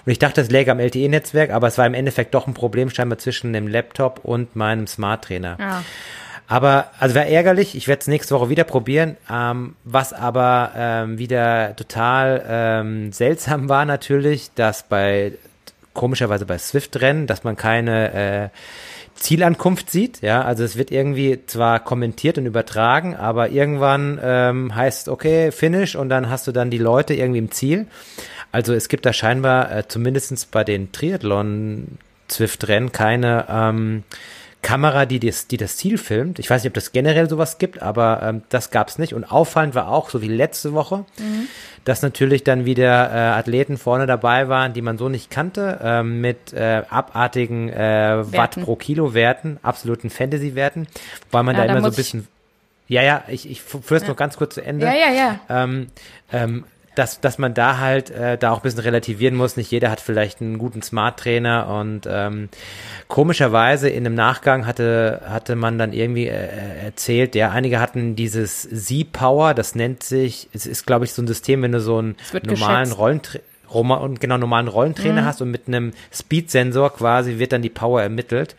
Und ich dachte, das läge am LTE-Netzwerk, aber es war im Endeffekt doch ein Problem scheinbar zwischen dem Laptop und meinem Smart-Trainer. Ja. Aber, also wäre ärgerlich, ich werde es nächste Woche wieder probieren. Ähm, was aber ähm, wieder total ähm, seltsam war natürlich, dass bei, komischerweise bei Swift-Rennen, dass man keine äh, Zielankunft sieht. Ja, also es wird irgendwie zwar kommentiert und übertragen, aber irgendwann ähm, heißt, okay, Finish und dann hast du dann die Leute irgendwie im Ziel. Also es gibt da scheinbar äh, zumindestens bei den Triathlon-Zwift-Rennen keine ähm, Kamera, die das, die das Ziel filmt. Ich weiß nicht, ob das generell sowas gibt, aber ähm, das gab's nicht. Und auffallend war auch, so wie letzte Woche, dass natürlich dann wieder äh, Athleten vorne dabei waren, die man so nicht kannte, ähm, mit äh, abartigen äh, Watt pro Kilo Werten, absoluten Fantasy-Werten, weil man Ja, da immer so ein bisschen ja, ja, ich, ich führe es noch ganz kurz zu Ende Ja, ja, ja. ähm, ähm, dass, dass man da halt äh, da auch ein bisschen relativieren muss. Nicht jeder hat vielleicht einen guten Smart-Trainer und ähm, komischerweise in dem Nachgang hatte, hatte man dann irgendwie äh, erzählt, ja, einige hatten dieses Z-Power, das nennt sich, es ist, glaube ich, so ein System, wenn du so einen normalen. Rollentrainer Roma und genau normalen Rollentrainer hast und mit einem Speed-Sensor quasi wird dann die Power ermittelt.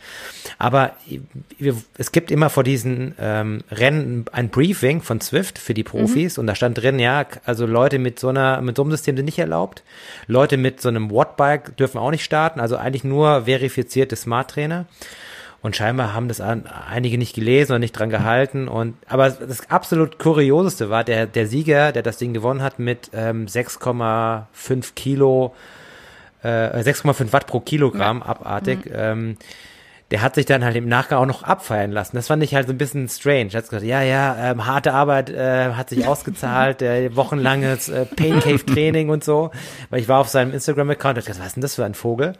Aber es gibt immer vor diesen ähm, Rennen ein Briefing von Swift für die Profis und da stand drin, ja, also Leute mit so einer mit so einem System sind nicht erlaubt. Leute mit so einem Wattbike dürfen auch nicht starten, also eigentlich nur verifizierte Smart-Trainer. Und scheinbar haben das einige nicht gelesen und nicht dran gehalten. Und aber das absolut kurioseste war der der Sieger, der das Ding gewonnen hat mit ähm, 6,5 Kilo, äh, 6,5 Watt pro Kilogramm, abartig. Ähm, der hat sich dann halt im Nachgang auch noch abfeiern lassen. Das fand ich halt so ein bisschen strange. Er hat gesagt, ja, ja, ähm, harte Arbeit äh, hat sich <laughs> ausgezahlt, äh, wochenlanges äh, Pain Cave Training und so. Weil ich war auf seinem Instagram-Account und gesagt, was ist denn das für ein Vogel?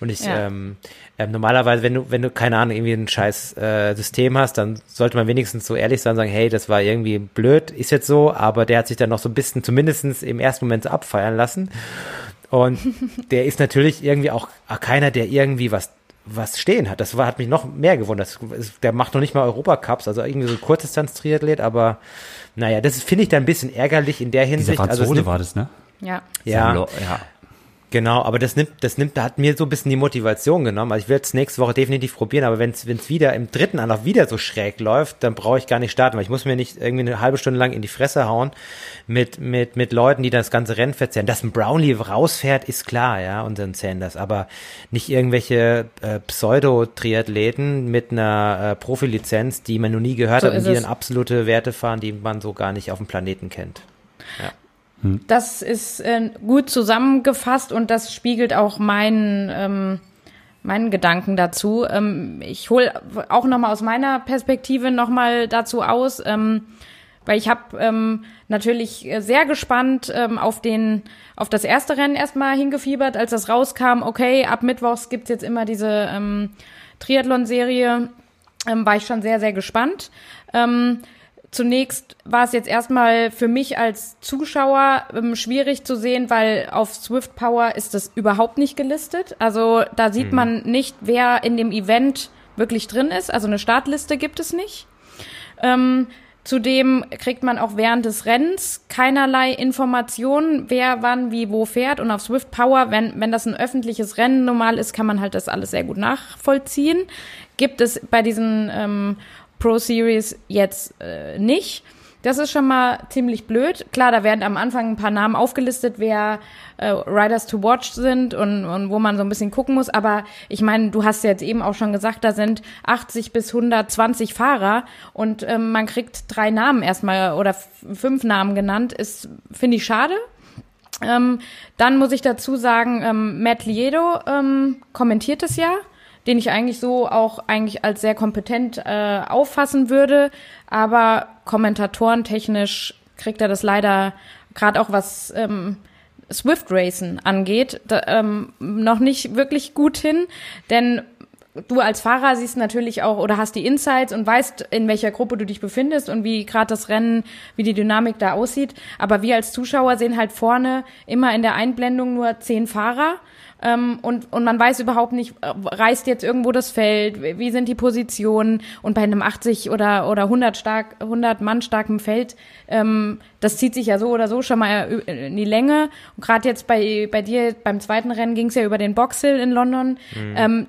Und ich, Ja. ähm, ähm, normalerweise, wenn du, wenn du, keine Ahnung, irgendwie ein scheiß äh, System hast, dann sollte man wenigstens so ehrlich sein und sagen, hey, das war irgendwie blöd, ist jetzt so, aber der hat sich dann noch so ein bisschen, zumindestens im ersten Moment so abfeiern lassen. Und <laughs> der ist natürlich irgendwie auch keiner, der irgendwie was was stehen hat. Das war, hat mich noch mehr gewundert. Das ist- Der macht noch nicht mal Europacups, also irgendwie so ein Kurzdistanz-Triathlet, aber naja, das finde ich dann ein bisschen ärgerlich in der Dieser Hinsicht. Also es Franzose nimmt, war das, ne? Ja. ja, ja. Genau, aber das nimmt, das nimmt, da hat mir so ein bisschen die Motivation genommen. Also ich werde es nächste Woche definitiv probieren, aber wenn es wieder im dritten Anlauf wieder so schräg läuft, dann brauche ich gar nicht starten, weil ich muss mir nicht irgendwie eine halbe Stunde lang in die Fresse hauen mit, mit, mit Leuten, die das ganze Rennen verzehren. Dass ein Brownlee rausfährt, ist klar, ja, und dann Sanders, aber nicht irgendwelche äh, Pseudo-Triathleten mit einer äh, Profilizenz, die man noch nie gehört So hat und die es. dann absolute Werte fahren, die man so gar nicht auf dem Planeten kennt. Das ist äh, gut zusammengefasst und das spiegelt auch meinen, ähm, meinen Gedanken dazu. Ähm, ich hole auch nochmal aus meiner Perspektive nochmal dazu aus, ähm, weil ich habe ähm, natürlich sehr gespannt ähm, auf den auf das erste Rennen erstmal hingefiebert, als das rauskam. Okay, ab Mittwochs gibt's jetzt immer diese ähm, Triathlon-Serie. Ähm, war ich schon sehr sehr gespannt. Ähm, Zunächst war es jetzt erstmal für mich als Zuschauer ähm, schwierig zu sehen, weil auf Swift Power ist das überhaupt nicht gelistet. Also da sieht man nicht, wer in dem Event wirklich drin ist. Also eine Startliste gibt es nicht. Ähm, zudem kriegt man auch während des Rennens keinerlei Informationen, wer wann wie wo fährt. Und auf Swift Power, wenn, wenn das ein öffentliches Rennen normal ist, kann man halt das alles sehr gut nachvollziehen. Gibt es bei diesen ähm, Pro Series jetzt äh, nicht. Das ist schon mal ziemlich blöd. Klar, da werden am Anfang ein paar Namen aufgelistet, wer äh, Riders to Watch sind und, und wo man so ein bisschen gucken muss. Aber ich meine, du hast ja jetzt eben auch schon gesagt, da sind 80 bis 120 Fahrer und ähm, man kriegt drei Namen erstmal oder fünf Namen genannt. Ist, finde ich, schade. Ähm, dann muss ich dazu sagen, ähm, Matt Liedo ähm, kommentiert es ja, den ich eigentlich so auch eigentlich als sehr kompetent äh, auffassen würde, aber kommentatorentechnisch kriegt er das leider gerade auch was ähm, Swift Racen angeht, da, ähm, noch nicht wirklich gut hin, denn du als Fahrer siehst natürlich auch oder hast die Insights und weißt, in welcher Gruppe du dich befindest und wie gerade das Rennen, wie die Dynamik da aussieht. Aber wir als Zuschauer sehen halt vorne immer in der Einblendung nur zehn Fahrer ähm, und, und man weiß überhaupt nicht, äh, reißt jetzt irgendwo das Feld, wie sind die Positionen und bei einem 80 oder, oder 100 stark, 100 Mann starken Feld, ähm, das zieht sich ja so oder so schon mal in die Länge. Und gerade jetzt bei, bei dir beim zweiten Rennen ging es ja über den Boxhill in London. Mhm. Ähm,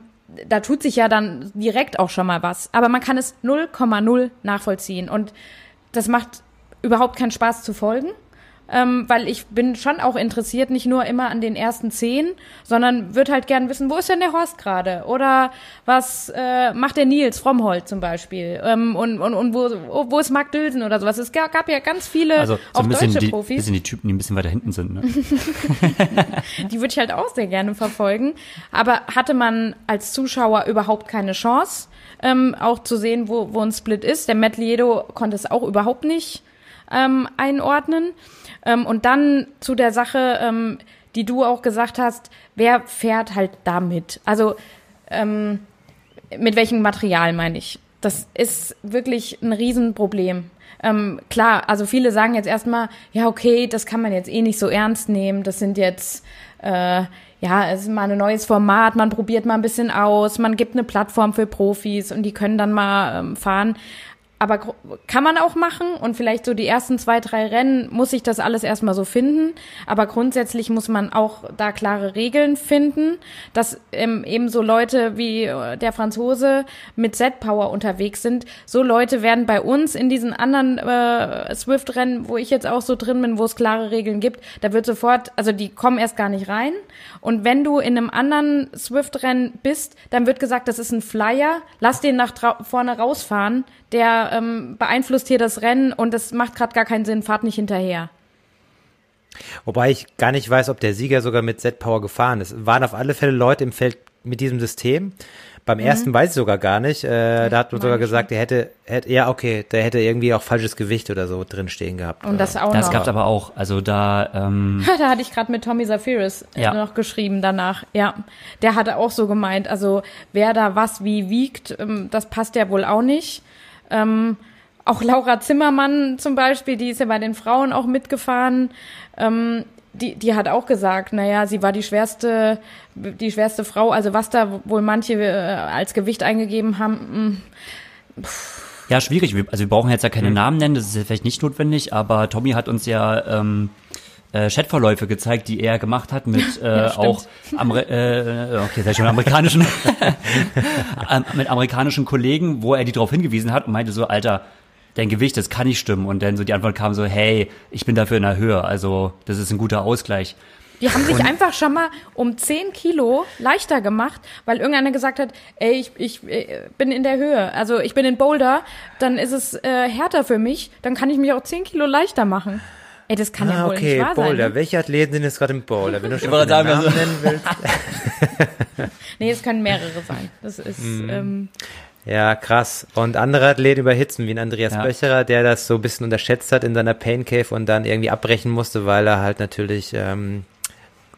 da tut sich ja dann direkt auch schon mal was. Aber man kann es 0,0 nachvollziehen. Und das macht überhaupt keinen Spaß zu folgen ähm, weil ich bin schon auch interessiert, nicht nur immer an den ersten zehn, sondern würde halt gern wissen, wo ist denn der Horst gerade? Oder was äh, macht der Nils Frommholt zum Beispiel? Ähm, und, und, und wo, wo ist Marc Dülsen oder sowas? Es gab, gab ja ganz viele also, so auch ein bisschen deutsche die, Profis. bisschen die Typen, die ein bisschen weiter hinten sind. Ne? <laughs> die würde ich halt auch sehr gerne verfolgen. Aber hatte man als Zuschauer überhaupt keine Chance, ähm, auch zu sehen, wo, wo ein Split ist. Der Matt Liedo konnte es auch überhaupt nicht ähm, einordnen. Ähm, und dann zu der Sache, ähm, die du auch gesagt hast, wer fährt halt damit? Also ähm, mit welchem Material meine ich? Das ist wirklich ein Riesenproblem. Ähm, klar, also viele sagen jetzt erstmal, ja, okay, das kann man jetzt eh nicht so ernst nehmen. Das sind jetzt, äh, ja, es ist mal ein neues Format, man probiert mal ein bisschen aus, man gibt eine Plattform für Profis und die können dann mal ähm, fahren aber kann man auch machen und vielleicht so die ersten zwei, drei Rennen muss ich das alles erstmal so finden. Aber grundsätzlich muss man auch da klare Regeln finden, dass ähm, eben so Leute wie äh, der Franzose mit Z-Power unterwegs sind. So Leute werden bei uns in diesen anderen äh, Swift-Rennen, wo ich jetzt auch so drin bin, wo es klare Regeln gibt, da wird sofort, also die kommen erst gar nicht rein. Und wenn du in einem anderen Swift-Rennen bist, dann wird gesagt, das ist ein Flyer, lass den nach vorne rausfahren der ähm, beeinflusst hier das Rennen und es macht gerade gar keinen Sinn, fahrt nicht hinterher. Wobei ich gar nicht weiß, ob der Sieger sogar mit Z-Power gefahren ist. Waren auf alle Fälle Leute im Feld mit diesem System. Beim mhm. ersten weiß ich sogar gar nicht. Äh, da hat man sogar gesagt, der hätte, hätte, ja, okay, der hätte irgendwie auch falsches Gewicht oder so drinstehen gehabt. Und das auch Das noch. gab aber auch, also da, ähm <laughs> Da hatte ich gerade mit Tommy Zafiris ja. noch geschrieben danach. Ja, der hatte auch so gemeint, also wer da was wie wiegt, ähm, das passt ja wohl auch nicht. Ähm, auch Laura Zimmermann zum Beispiel, die ist ja bei den Frauen auch mitgefahren. Ähm, die, die hat auch gesagt, naja, sie war die schwerste, die schwerste Frau. Also was da wohl manche äh, als Gewicht eingegeben haben. Mh, mm, ja, schwierig. Also wir brauchen jetzt ja keine mhm. Namen nennen, das ist ja vielleicht nicht notwendig, aber Tommy hat uns ja ähm, äh, Chatverläufe gezeigt, die er gemacht hat mit <laughs> äh, ja, auch Ameri äh, okay, sag ich schon amerikanischen <laughs> ähm, mit amerikanischen Kollegen, wo er die darauf hingewiesen hat und meinte so, Alter, dein Gewicht, das kann nicht stimmen. Und dann so die Antwort kam so, hey, ich bin dafür in der Höhe, also das ist ein guter Ausgleich. Die haben sich und einfach schon mal um 10 Kilo leichter gemacht, weil irgendeiner gesagt hat, ey, ich, ich, ich äh, bin in der Höhe, also ich bin in Boulder, dann ist es äh, härter für mich, dann kann ich mich auch 10 Kilo leichter machen. Ey, das kann ah, ja wohl okay, nicht wahr Boulder. sein. Ne? Welche Athleten sind jetzt gerade im Boulder? Wenn du schon einen Namen also. nennen willst. <laughs> nee, es können mehrere sein. Das ist, mm. ähm, ja, krass. Und andere Athleten überhitzen, wie ein Andreas ja. Böcherer, der das so ein bisschen unterschätzt hat in seiner Pain Cave und dann irgendwie abbrechen musste, weil er halt natürlich ähm,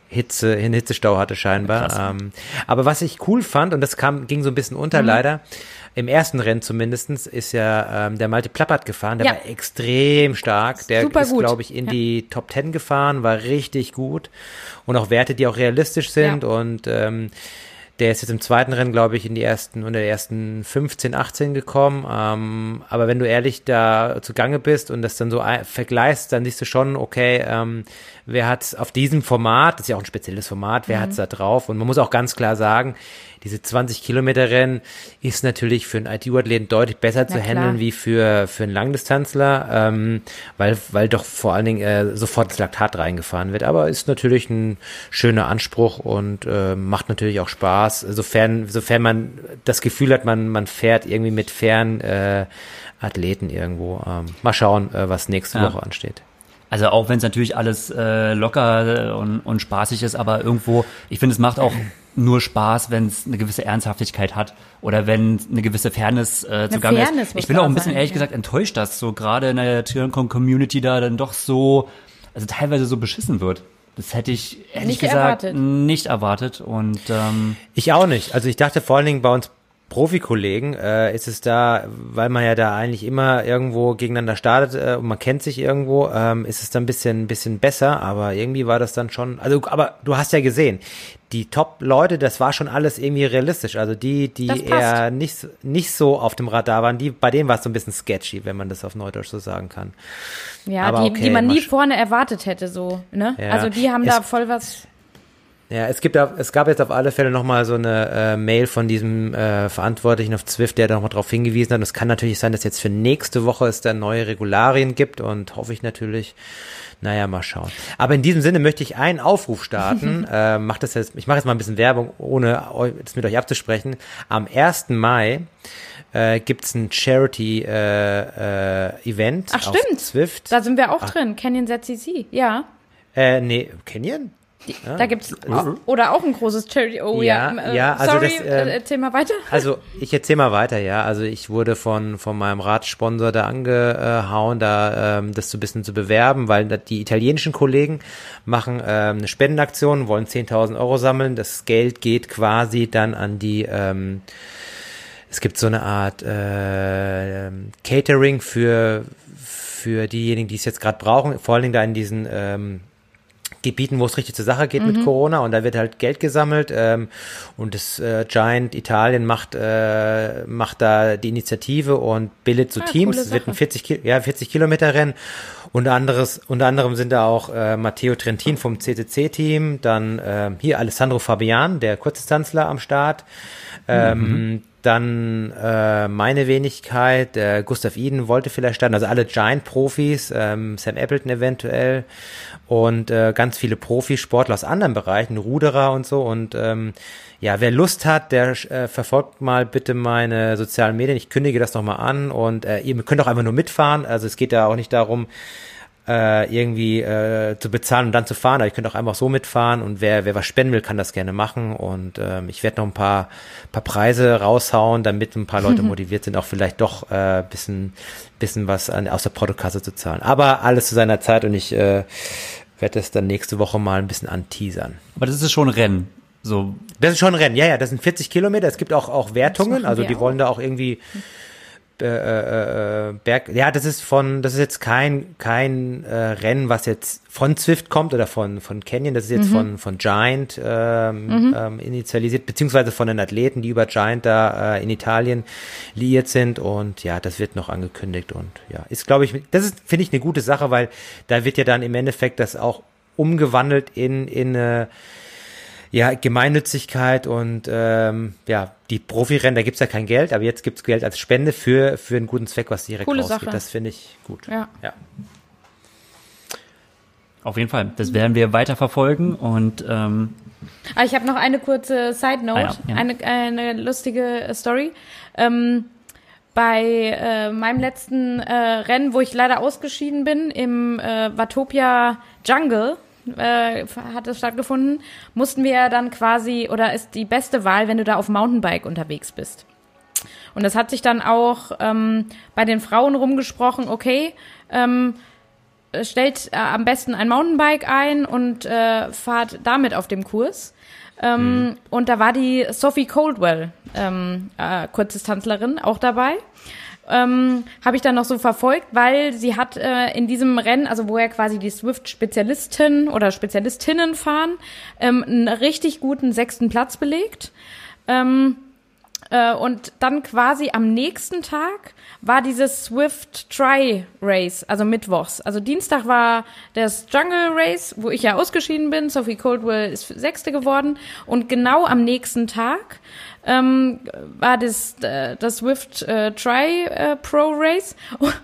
Hitze, in Hitzestau hatte scheinbar. Ähm, aber was ich cool fand, und das kam, ging so ein bisschen unter mhm. leider, im ersten Rennen zumindestens ist ja ähm, der Malte Plappert gefahren, der ja. war extrem stark. Der Super ist, glaube ich, in ja. die Top Ten gefahren, war richtig gut. Und auch Werte, die auch realistisch sind. Ja. Und ähm, der ist jetzt im zweiten Rennen, glaube ich, in die ersten, unter die ersten 15, 18 gekommen. Ähm, aber wenn du ehrlich da zugange bist und das dann so vergleichst, dann siehst du schon, okay, ähm, wer hat auf diesem Format, das ist ja auch ein spezielles Format, wer mhm. hat's da drauf? Und man muss auch ganz klar sagen, diese 20 Kilometer Rennen ist natürlich für einen ITU-Athleten deutlich besser Na zu handeln wie für, für einen Langdistanzler, ähm, weil, weil doch vor allen Dingen äh, sofort das Laktat reingefahren wird. Aber ist natürlich ein schöner Anspruch und äh, macht natürlich auch Spaß, sofern, sofern man das Gefühl hat, man, man fährt irgendwie mit fairen äh, Athleten irgendwo. Ähm, mal schauen, äh, was nächste ja. Woche ansteht. Also auch wenn es natürlich alles äh, locker und, und spaßig ist, aber irgendwo, ich finde, es macht auch nur Spaß, wenn es eine gewisse Ernsthaftigkeit hat oder wenn eine gewisse Fairness äh, zugange ist. Ich bin auch ein bisschen sein, ehrlich ja. gesagt enttäuscht, dass so gerade in der Triathlon-Community da dann doch so, also teilweise so beschissen wird. Das hätte ich ehrlich nicht gesagt erwartet. nicht erwartet. Und ähm, ich auch nicht. Also ich dachte vor allen Dingen bei uns Profikollegen äh, ist es da, weil man ja da eigentlich immer irgendwo gegeneinander startet äh, und man kennt sich irgendwo, ähm, ist es dann ein bisschen, ein bisschen besser, aber irgendwie war das dann schon, also aber du hast ja gesehen, die Top-Leute, das war schon alles irgendwie realistisch. Also die, die eher nicht, nicht so auf dem Radar waren, die, bei denen war es so ein bisschen sketchy, wenn man das auf Neudeutsch so sagen kann. Ja, Aber die, okay, die man nie vorne erwartet hätte, so, ne? Ja. Also die haben da voll was. Ja, es gibt, es gab jetzt auf alle Fälle nochmal so eine äh, Mail von diesem äh, Verantwortlichen auf Zwift, der da nochmal drauf hingewiesen hat. Und es kann natürlich sein, dass jetzt für nächste Woche es da neue Regularien gibt und hoffe ich natürlich, naja, mal schauen. Aber in diesem Sinne möchte ich einen Aufruf starten. <laughs> äh, mach das jetzt, ich mache jetzt mal ein bisschen Werbung, ohne das mit euch abzusprechen. Am 1. Mai äh, gibt es ein Charity-Event äh, äh, Ach, stimmt. Zwift. Da sind wir auch Ach. drin. Canyon ZCC, ja. Äh, nee, Canyon? Ja. Da gibt's oder auch ein großes Charity. Oh ja, ja, äh, ja also sorry, das, äh, erzähl mal weiter. <laughs> Also ich erzähl mal weiter, ja. Also ich wurde von von meinem Radsponsor da angehauen, da ähm, das so ein bisschen zu bewerben, weil die italienischen Kollegen machen ähm, eine Spendenaktion, wollen 10.000 Euro sammeln. Das Geld geht quasi dann an die ähm, es gibt so eine Art äh, Catering für für diejenigen, die es jetzt gerade brauchen, vor allen Dingen da in diesen ähm, Gebieten, wo es richtig zur Sache geht mhm. mit Corona und da wird halt Geld gesammelt ähm, und das äh, Giant Italien macht äh, macht da die Initiative und bildet so ah, Teams. Es wird ein 40 Ki ja 40 Kilometer Rennen. Unter anderes unter anderem sind da auch äh, Matteo Trentin vom CCC Team, dann äh, hier Alessandro Fabian, der Kurzdistanzler am Start. Ähm, mhm. Dann äh, meine Wenigkeit, äh, Gustav Eden wollte vielleicht starten, also alle Giant-Profis, ähm, Sam Appleton eventuell und äh, ganz viele Profisportler aus anderen Bereichen, Ruderer und so. Und ähm, ja, wer Lust hat, der äh, verfolgt mal bitte meine sozialen Medien. Ich kündige das nochmal an und äh, ihr könnt auch einfach nur mitfahren. Also es geht ja auch nicht darum, äh, irgendwie äh, zu bezahlen und dann zu fahren. Aber ich könnte auch einfach so mitfahren und wer, wer was spenden will, kann das gerne machen. Und ähm, ich werde noch ein paar, paar Preise raushauen, damit ein paar Leute <laughs> motiviert sind, auch vielleicht doch äh, bisschen, bisschen was an, aus der Portokasse zu zahlen. Aber alles zu seiner Zeit und ich äh, werde es dann nächste Woche mal ein bisschen anteasern. Aber das ist schon ein Rennen. So. Das ist schon ein Rennen, ja, ja, das sind 40 Kilometer. Es gibt auch, auch Wertungen, also die auch. wollen da auch irgendwie äh, äh, äh, Berg, ja, das ist von, das ist jetzt kein kein äh, Rennen, was jetzt von Zwift kommt oder von von Canyon, das ist jetzt mhm. von von Giant ähm, mhm. ähm, initialisiert, beziehungsweise von den Athleten, die über Giant da äh, in Italien liiert sind und ja, das wird noch angekündigt und ja, ist glaube ich, das ist finde ich eine gute Sache, weil da wird ja dann im Endeffekt das auch umgewandelt in in äh, ja, Gemeinnützigkeit und ähm, ja, die Profirennen, da gibt's ja kein Geld, aber jetzt gibt's Geld als Spende für, für einen guten Zweck, was direkt Coole rausgeht. Sache. Das finde ich gut. Ja. ja. Auf jeden Fall. Das werden wir weiter verfolgen und ähm ah, ich habe noch eine kurze Side Note, ah, ja, ja. Eine, eine lustige Story. Ähm, bei äh, meinem letzten äh, Rennen, wo ich leider ausgeschieden bin, im äh, Watopia Jungle, äh, hat es stattgefunden, mussten wir dann quasi, oder ist die beste Wahl, wenn du da auf Mountainbike unterwegs bist. Und das hat sich dann auch ähm, bei den Frauen rumgesprochen, okay, ähm, stellt äh, am besten ein Mountainbike ein und äh, fahrt damit auf dem Kurs. Ähm, mhm. Und da war die Sophie Coldwell, ähm, äh, Kurzdistanzlerin, auch dabei ähm, habe ich dann noch so verfolgt, weil sie hat äh, in diesem Rennen, also wo ja quasi die Swift-Spezialisten oder Spezialistinnen fahren, ähm, einen richtig guten sechsten Platz belegt. Ähm, äh, und dann quasi am nächsten Tag war dieses Swift Try Race, also mittwochs. Also Dienstag war das Jungle Race, wo ich ja ausgeschieden bin. Sophie Coldwell ist Sechste geworden. Und genau am nächsten Tag ähm, war das, äh, das Swift äh, Try äh, Pro Race. <laughs>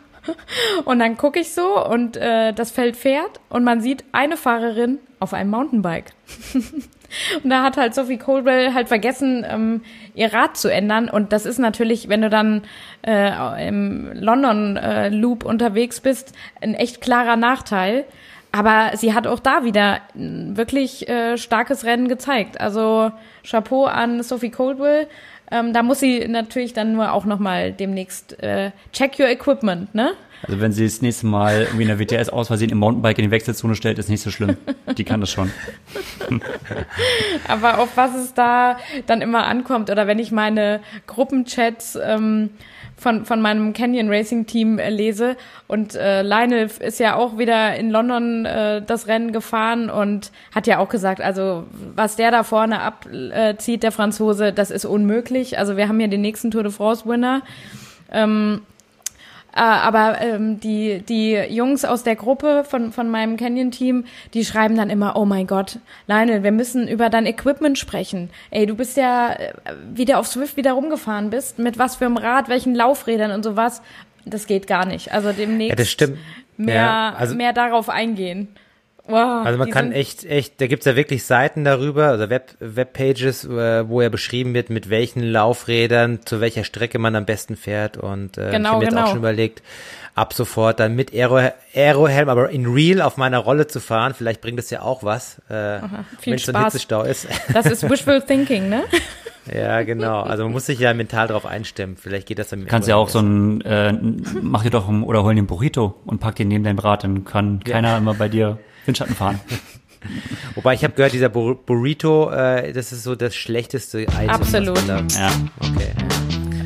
Und dann gucke ich so und äh, das Feld fährt und man sieht eine Fahrerin auf einem Mountainbike. <laughs> und da hat halt Sophie Coldwell halt vergessen, ähm, ihr Rad zu ändern. Und das ist natürlich, wenn du dann äh, im London äh, Loop unterwegs bist, ein echt klarer Nachteil. Aber sie hat auch da wieder ein wirklich äh, starkes Rennen gezeigt. Also Chapeau an Sophie Coldwell. Ähm, da muss sie natürlich dann nur auch nochmal demnächst äh, check your equipment, ne? Also wenn sie das nächste Mal irgendwie in der WTS aus Versehen im Mountainbike in die Wechselzone stellt, ist nicht so schlimm. Die kann das schon. <laughs> Aber auf was es da dann immer ankommt oder wenn ich meine Gruppenchats ähm, von, von meinem Canyon Racing Team äh, lese. Und äh, Lionel ist ja auch wieder in London äh, das Rennen gefahren und hat ja auch gesagt, also was der da vorne abzieht, der Franzose, das ist unmöglich. Also wir haben hier den nächsten Tour de France Winner. Ähm, äh, aber ähm, die, die Jungs aus der Gruppe von, von meinem Canyon-Team, die schreiben dann immer, oh mein Gott, Lionel, wir müssen über dein Equipment sprechen. Ey, du bist ja, äh, wie du auf Swift wieder rumgefahren bist, mit was für einem Rad, welchen Laufrädern und sowas. Das geht gar nicht. Also demnächst Ja, das stimmt. mehr, Ja, also- mehr darauf eingehen. Wow, Also man kann echt, echt, da gibt's ja wirklich Seiten darüber, also Web, Webpages, äh, wo ja beschrieben wird, mit welchen Laufrädern, zu welcher Strecke man am besten fährt und äh, ich Genau, habe mir jetzt genau. auch schon überlegt, ab sofort dann mit Aero, Aerohelm, aber in Real auf meiner Rolle zu fahren, vielleicht bringt es ja auch was, äh, viel wenn es so ein. Hitzestau ist. Das ist wishful <laughs> thinking, ne? ja, genau, also man muss sich ja mental darauf einstimmen, vielleicht geht das dann mit Kannst ja auch so ein, äh, mach dir doch ein, oder hol dir einen Burrito und pack den neben dein Rad, dann kann keiner immer bei dir Windschatten fahren. <laughs> Wobei ich habe gehört, dieser Bur Burrito, äh, das ist so das schlechteste Item. Absolut. Ja. okay.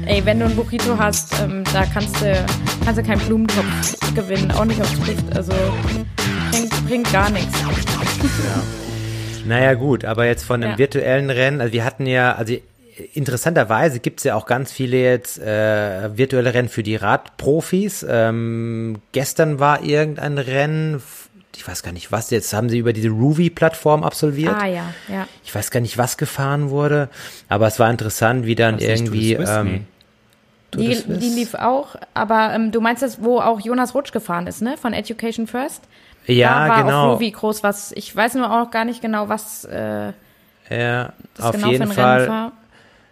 Ey, wenn du ein Burrito hast, ähm, da kannst du, kannst du keinen Blumentopf gewinnen, auch nicht auf Swift. Also bringt, bringt gar nichts. Naja, gut, aber jetzt von einem Ja. virtuellen Rennen, also wir hatten ja, also interessanterweise gibt's ja auch ganz viele jetzt äh, virtuelle Rennen für die Radprofis. Ähm, gestern war irgendein Rennen, ich weiß gar nicht was, jetzt haben sie über diese Ruby-Plattform absolviert. Ah ja, ja. Ich weiß gar nicht, was gefahren wurde, aber es war interessant, wie dann irgendwie. Ähm, Die, die lief auch, aber ähm, du meinst das, wo auch Jonas Rutsch gefahren ist, ne? Von Education First? ja, da war genau. auch Ruby groß was. Ich weiß nur auch gar nicht genau, was äh, ja, das auf genau jeden für ein Fall.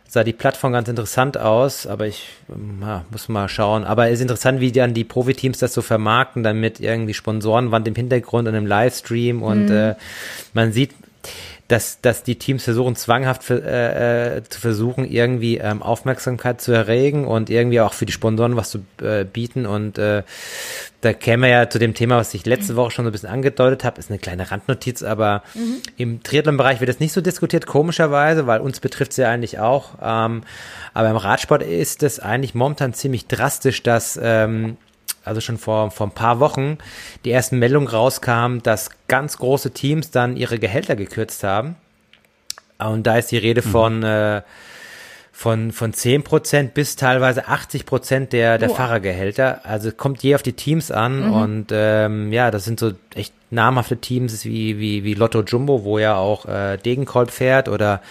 Sah die Plattform ganz interessant aus, aber ich ähm, ja, muss mal schauen. Aber es ist interessant, wie dann die Profiteams das so vermarkten, dann mit irgendwie Sponsorenwand im Hintergrund und im Livestream und äh, man sieht, dass, dass die Teams versuchen, zwanghaft für, äh, äh, zu versuchen, irgendwie ähm, Aufmerksamkeit zu erregen und irgendwie auch für die Sponsoren was zu äh, bieten. Und äh, da käme ja zu dem Thema, was ich letzte Woche schon so ein bisschen angedeutet habe, ist eine kleine Randnotiz, aber im Triathlon-Bereich wird das nicht so diskutiert, komischerweise, weil uns betrifft es ja eigentlich auch. Ähm, aber im Radsport ist es eigentlich momentan ziemlich drastisch, dass ähm, also schon vor, vor ein paar Wochen die ersten Meldungen rauskamen, dass ganz große Teams dann ihre Gehälter gekürzt haben. Und da ist die Rede von, äh, von, von 10% bis teilweise 80% der, der Boah. Fahrergehälter. Also kommt je auf die Teams an und ähm, ja, das sind so echt namhafte Teams wie, wie, wie Lotto Jumbo, wo ja auch äh, Degenkolb fährt oder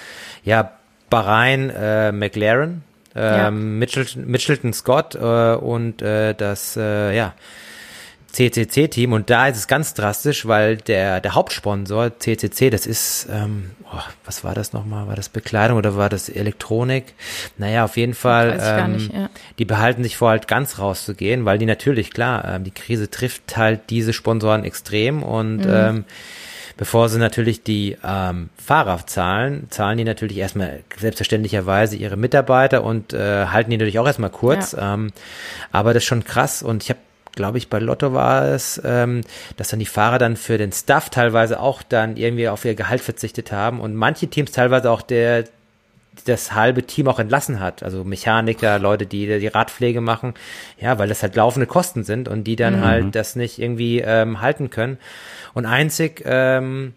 ja, Bahrain, äh, McLaren, Ja. ähm, Mitchelton, Mitchelton Scott äh, und äh, das äh, ja CCC-Team und da ist es ganz drastisch, weil der der Hauptsponsor CCC, das ist ähm, oh, was war das nochmal? War das Bekleidung oder war das Elektronik? Naja, auf jeden Fall. Ähm, nicht, ja. Die behalten sich vor, halt ganz rauszugehen, weil die natürlich klar, ähm, die Krise trifft halt diese Sponsoren extrem und Mhm. ähm, Bevor sie natürlich die ähm, Fahrer zahlen, zahlen die natürlich erstmal selbstverständlicherweise ihre Mitarbeiter und äh, halten die natürlich auch erstmal kurz. Ähm, aber das ist schon krass und ich habe glaube ich, bei Lotto war es, ähm, dass dann die Fahrer dann für den Staff teilweise auch dann irgendwie auf ihr Gehalt verzichtet haben und manche Teams teilweise auch der das halbe Team auch entlassen hat. Also Mechaniker, Leute, die die Radpflege machen, ja, weil das halt laufende Kosten sind und die dann halt das nicht irgendwie ähm, halten können. Und einzig ähm,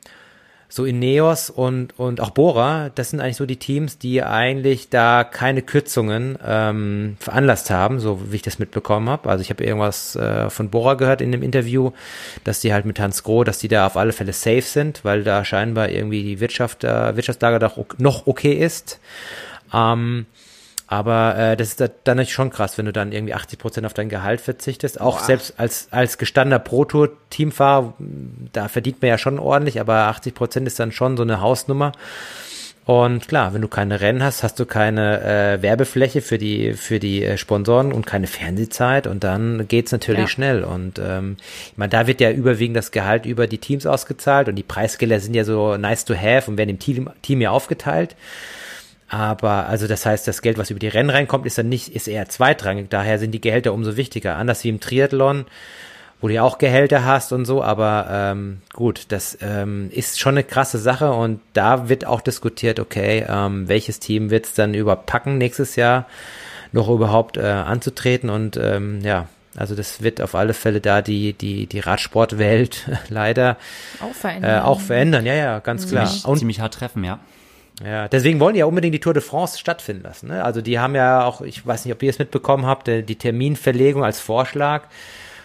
so Ineos und, und auch Bora, das sind eigentlich so die Teams, die eigentlich da keine Kürzungen ähm, veranlasst haben, so wie ich das mitbekommen habe. Also ich habe irgendwas äh, von Bora gehört in dem Interview, dass die halt mit Hans Groh, dass die da auf alle Fälle safe sind, weil da scheinbar irgendwie die Wirtschaft, äh, Wirtschaftslage doch noch okay ist. Ähm, aber äh, das ist da, dann natürlich schon krass, wenn du dann irgendwie 80 Prozent auf dein Gehalt verzichtest. Auch selbst als als gestandener Pro-Tour-Teamfahrer, da verdient man ja schon ordentlich, aber 80 Prozent ist dann schon so eine Hausnummer. Und klar, wenn du keine Rennen hast, hast du keine äh, Werbefläche für die für die äh, Sponsoren und keine Fernsehzeit und dann geht's natürlich Ja. schnell. Und ähm, ich meine, da wird ja überwiegend das Gehalt über die Teams ausgezahlt und die Preisgelder sind ja so nice to have und werden im Team, Team ja aufgeteilt. Aber, also das heißt, das Geld, was über die Rennen reinkommt, ist dann nicht, ist eher zweitrangig. Daher sind die Gehälter umso wichtiger. Anders wie im Triathlon, wo du ja auch Gehälter hast und so, aber ähm, gut, das ähm, ist schon eine krasse Sache und da wird auch diskutiert, okay, ähm, welches Team wird es dann überpacken nächstes Jahr noch überhaupt äh, anzutreten und ähm, ja, also das wird auf alle Fälle da die, die, die Radsportwelt <laughs> leider auch verändern. Äh, auch verändern, ja, ja, ganz klar. Ziemlich, und, ziemlich hart treffen, ja. Ja, deswegen wollen die ja unbedingt die Tour de France stattfinden lassen. Ne? Also die haben ja auch, ich weiß nicht, ob ihr es mitbekommen habt, die Terminverlegung als Vorschlag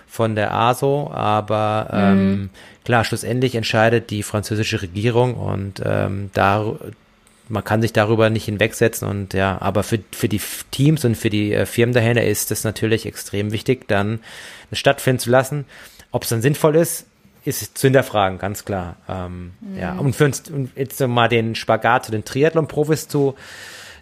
von der ASO, aber ähm, mhm. klar, schlussendlich entscheidet die französische Regierung und ähm, da man kann sich darüber nicht hinwegsetzen und ja, aber für, für die Teams und für die äh, Firmen dahinter ist es natürlich extrem wichtig, dann eine stattfinden zu lassen. Ob es dann sinnvoll ist, ist zu hinterfragen, ganz klar. Ähm, mhm. Ja, und für uns und jetzt mal den Spagat zu den Triathlon-Profis zu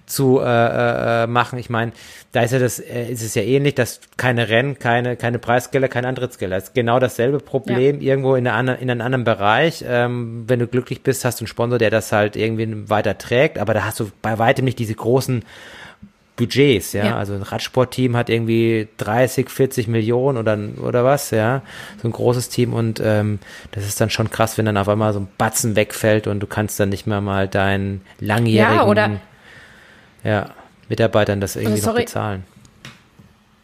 zu äh, äh, machen. Ich meine, da ist ja das, äh, ist es ja ähnlich, dass keine Rennen, keine, keine Preisgelder, kein Antrittsgelder. Das ist genau dasselbe Problem ja. irgendwo in, einer, in einem anderen Bereich. Ähm, wenn du glücklich bist, hast du einen Sponsor, der das halt irgendwie weiter trägt, aber da hast du bei weitem nicht diese großen Budgets, ja? ja. Also ein Radsportteam hat irgendwie 30, 40 Millionen oder, oder was, ja. So ein großes Team und ähm, das ist dann schon krass, wenn dann auf einmal so ein Batzen wegfällt und du kannst dann nicht mehr mal deinen langjährigen ja, oder ja, Mitarbeitern das irgendwie also, noch bezahlen.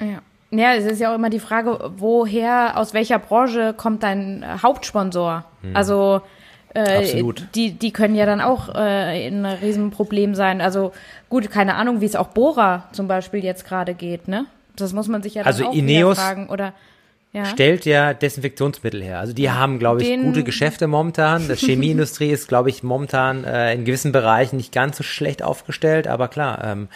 Ja. Ja, es ist ja auch immer die Frage, woher, aus welcher Branche kommt dein Hauptsponsor? Hm. Also äh, die, die können ja dann auch äh, ein Riesenproblem sein. Also gut, keine Ahnung, wie es auch Bora zum Beispiel jetzt gerade geht, ne? Das muss man sich ja dann also auch Ineos fragen. Oder ja. stellt ja Desinfektionsmittel her. Also die haben, glaube ich, Den, gute Geschäfte momentan. <laughs> Das Chemieindustrie ist, glaube ich, momentan äh, in gewissen Bereichen nicht ganz so schlecht aufgestellt, aber klar, ähm,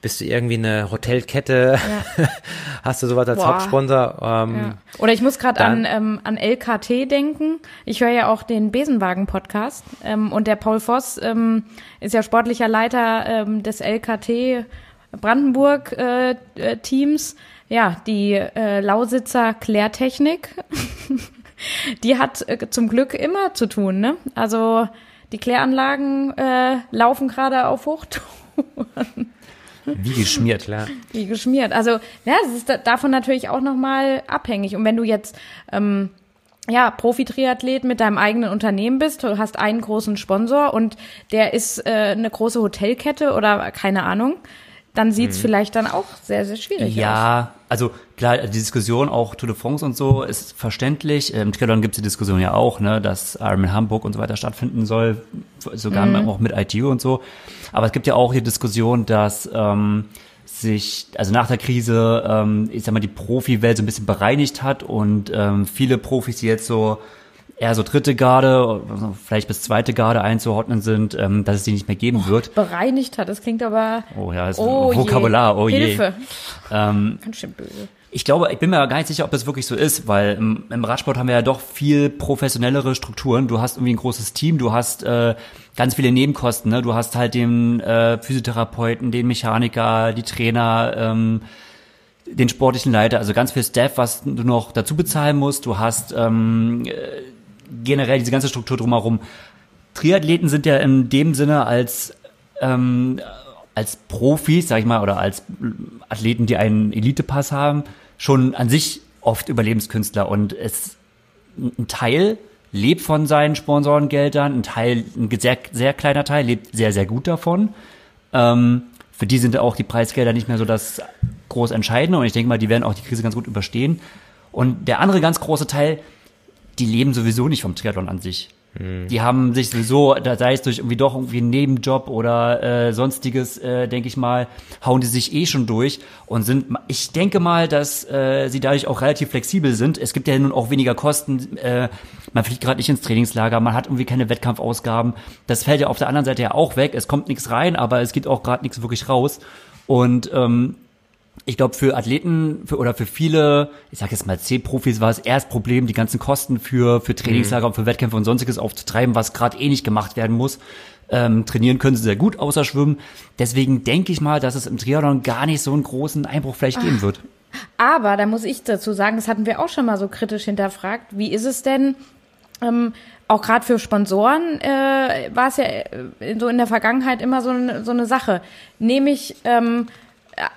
bist du irgendwie eine Hotelkette, ja. <laughs> hast du sowas als Boah. Hauptsponsor. Ähm, ja. Oder ich muss gerade an, ähm, an LKT denken. Ich höre ja auch den Besenwagen-Podcast ähm, und der Paul Voss ähm, ist ja sportlicher Leiter ähm, des LKT Brandenburg-Teams. Äh, äh, ja, die äh, Lausitzer Klärtechnik, <laughs> die hat äh, zum Glück immer zu tun. Ne? Also die Kläranlagen äh, laufen gerade auf Hochtouren. Wie geschmiert, klar. Wie geschmiert. Also ja, es ist davon natürlich auch nochmal abhängig. Und wenn du jetzt ähm, ja, Profi-Triathlet mit deinem eigenen Unternehmen bist, du hast einen großen Sponsor und der ist äh, eine große Hotelkette oder keine Ahnung, dann sieht's hm. vielleicht dann auch sehr, sehr schwierig ja, aus. Ja, also klar, die Diskussion auch Tour de France und so ist verständlich. Im Triathlon gibt's die Diskussion ja auch, ne, dass Ironman Hamburg und so weiter stattfinden soll, sogar mhm. auch mit ITU und so. Aber es gibt ja auch die Diskussion, dass ähm, sich, also nach der Krise, ähm, ich sag mal, die Profi-Welt so ein bisschen bereinigt hat und ähm, viele Profis, die jetzt so eher so dritte Garde, vielleicht bis zweite Garde einzuordnen sind, ähm, dass es die nicht mehr geben oh, wird. Bereinigt hat, das klingt aber. Oh ja, ist oh Vokabular, je. oh je. Hilfe. Ähm, Ganz schön böse. Ich glaube, ich bin mir gar nicht sicher, ob das wirklich so ist, weil im, im, Radsport haben wir ja doch viel professionellere Strukturen. Du hast irgendwie ein großes Team, du hast äh, ganz viele Nebenkosten, ne? Du hast halt den äh, Physiotherapeuten, den Mechaniker, die Trainer, ähm, den sportlichen Leiter, also ganz viel Staff, was du noch dazu bezahlen musst. Du hast ähm, generell diese ganze Struktur drumherum. Triathleten sind ja in dem Sinne als ähm, als Profis, sag ich mal, oder als Athleten, die einen Elitepass haben, schon an sich oft Überlebenskünstler und es ein Teil lebt von seinen Sponsorengeldern, ein Teil, ein sehr, sehr kleiner Teil lebt sehr, sehr gut davon. Ähm, für die sind auch die Preisgelder nicht mehr so das groß Entscheidende und ich denke mal, die werden auch die Krise ganz gut überstehen. Und der andere ganz große Teil, die leben sowieso nicht vom Triathlon an sich. Hm. Die haben sich sowieso, da sei es durch irgendwie doch irgendwie einen Nebenjob oder äh, sonstiges, äh, denke ich mal, hauen die sich eh schon durch und sind, ich denke mal, dass äh, sie dadurch auch relativ flexibel sind. Es gibt ja nun auch weniger Kosten, äh, man fliegt gerade nicht ins Trainingslager, man hat irgendwie keine Wettkampfausgaben. Das fällt ja auf der anderen Seite ja auch weg. Es kommt nichts rein, aber es geht auch gerade nichts wirklich raus. Und ähm, ich glaube, für Athleten für, oder für viele, ich sage jetzt mal C-Profis, war es erst Problem, die ganzen Kosten für, für Trainingslager mhm. und für Wettkämpfe und sonstiges aufzutreiben, was gerade eh nicht gemacht werden muss. Ähm, trainieren können sie sehr gut außer Schwimmen. Deswegen denke ich mal, dass es im Triathlon gar nicht so einen großen Einbruch vielleicht geben wird. Aber da muss ich dazu sagen, das hatten wir auch schon mal so kritisch hinterfragt. Wie ist es denn, ähm, auch gerade für Sponsoren äh, war es ja äh, so in der Vergangenheit immer so, eine so eine Sache. Nehme ich ähm,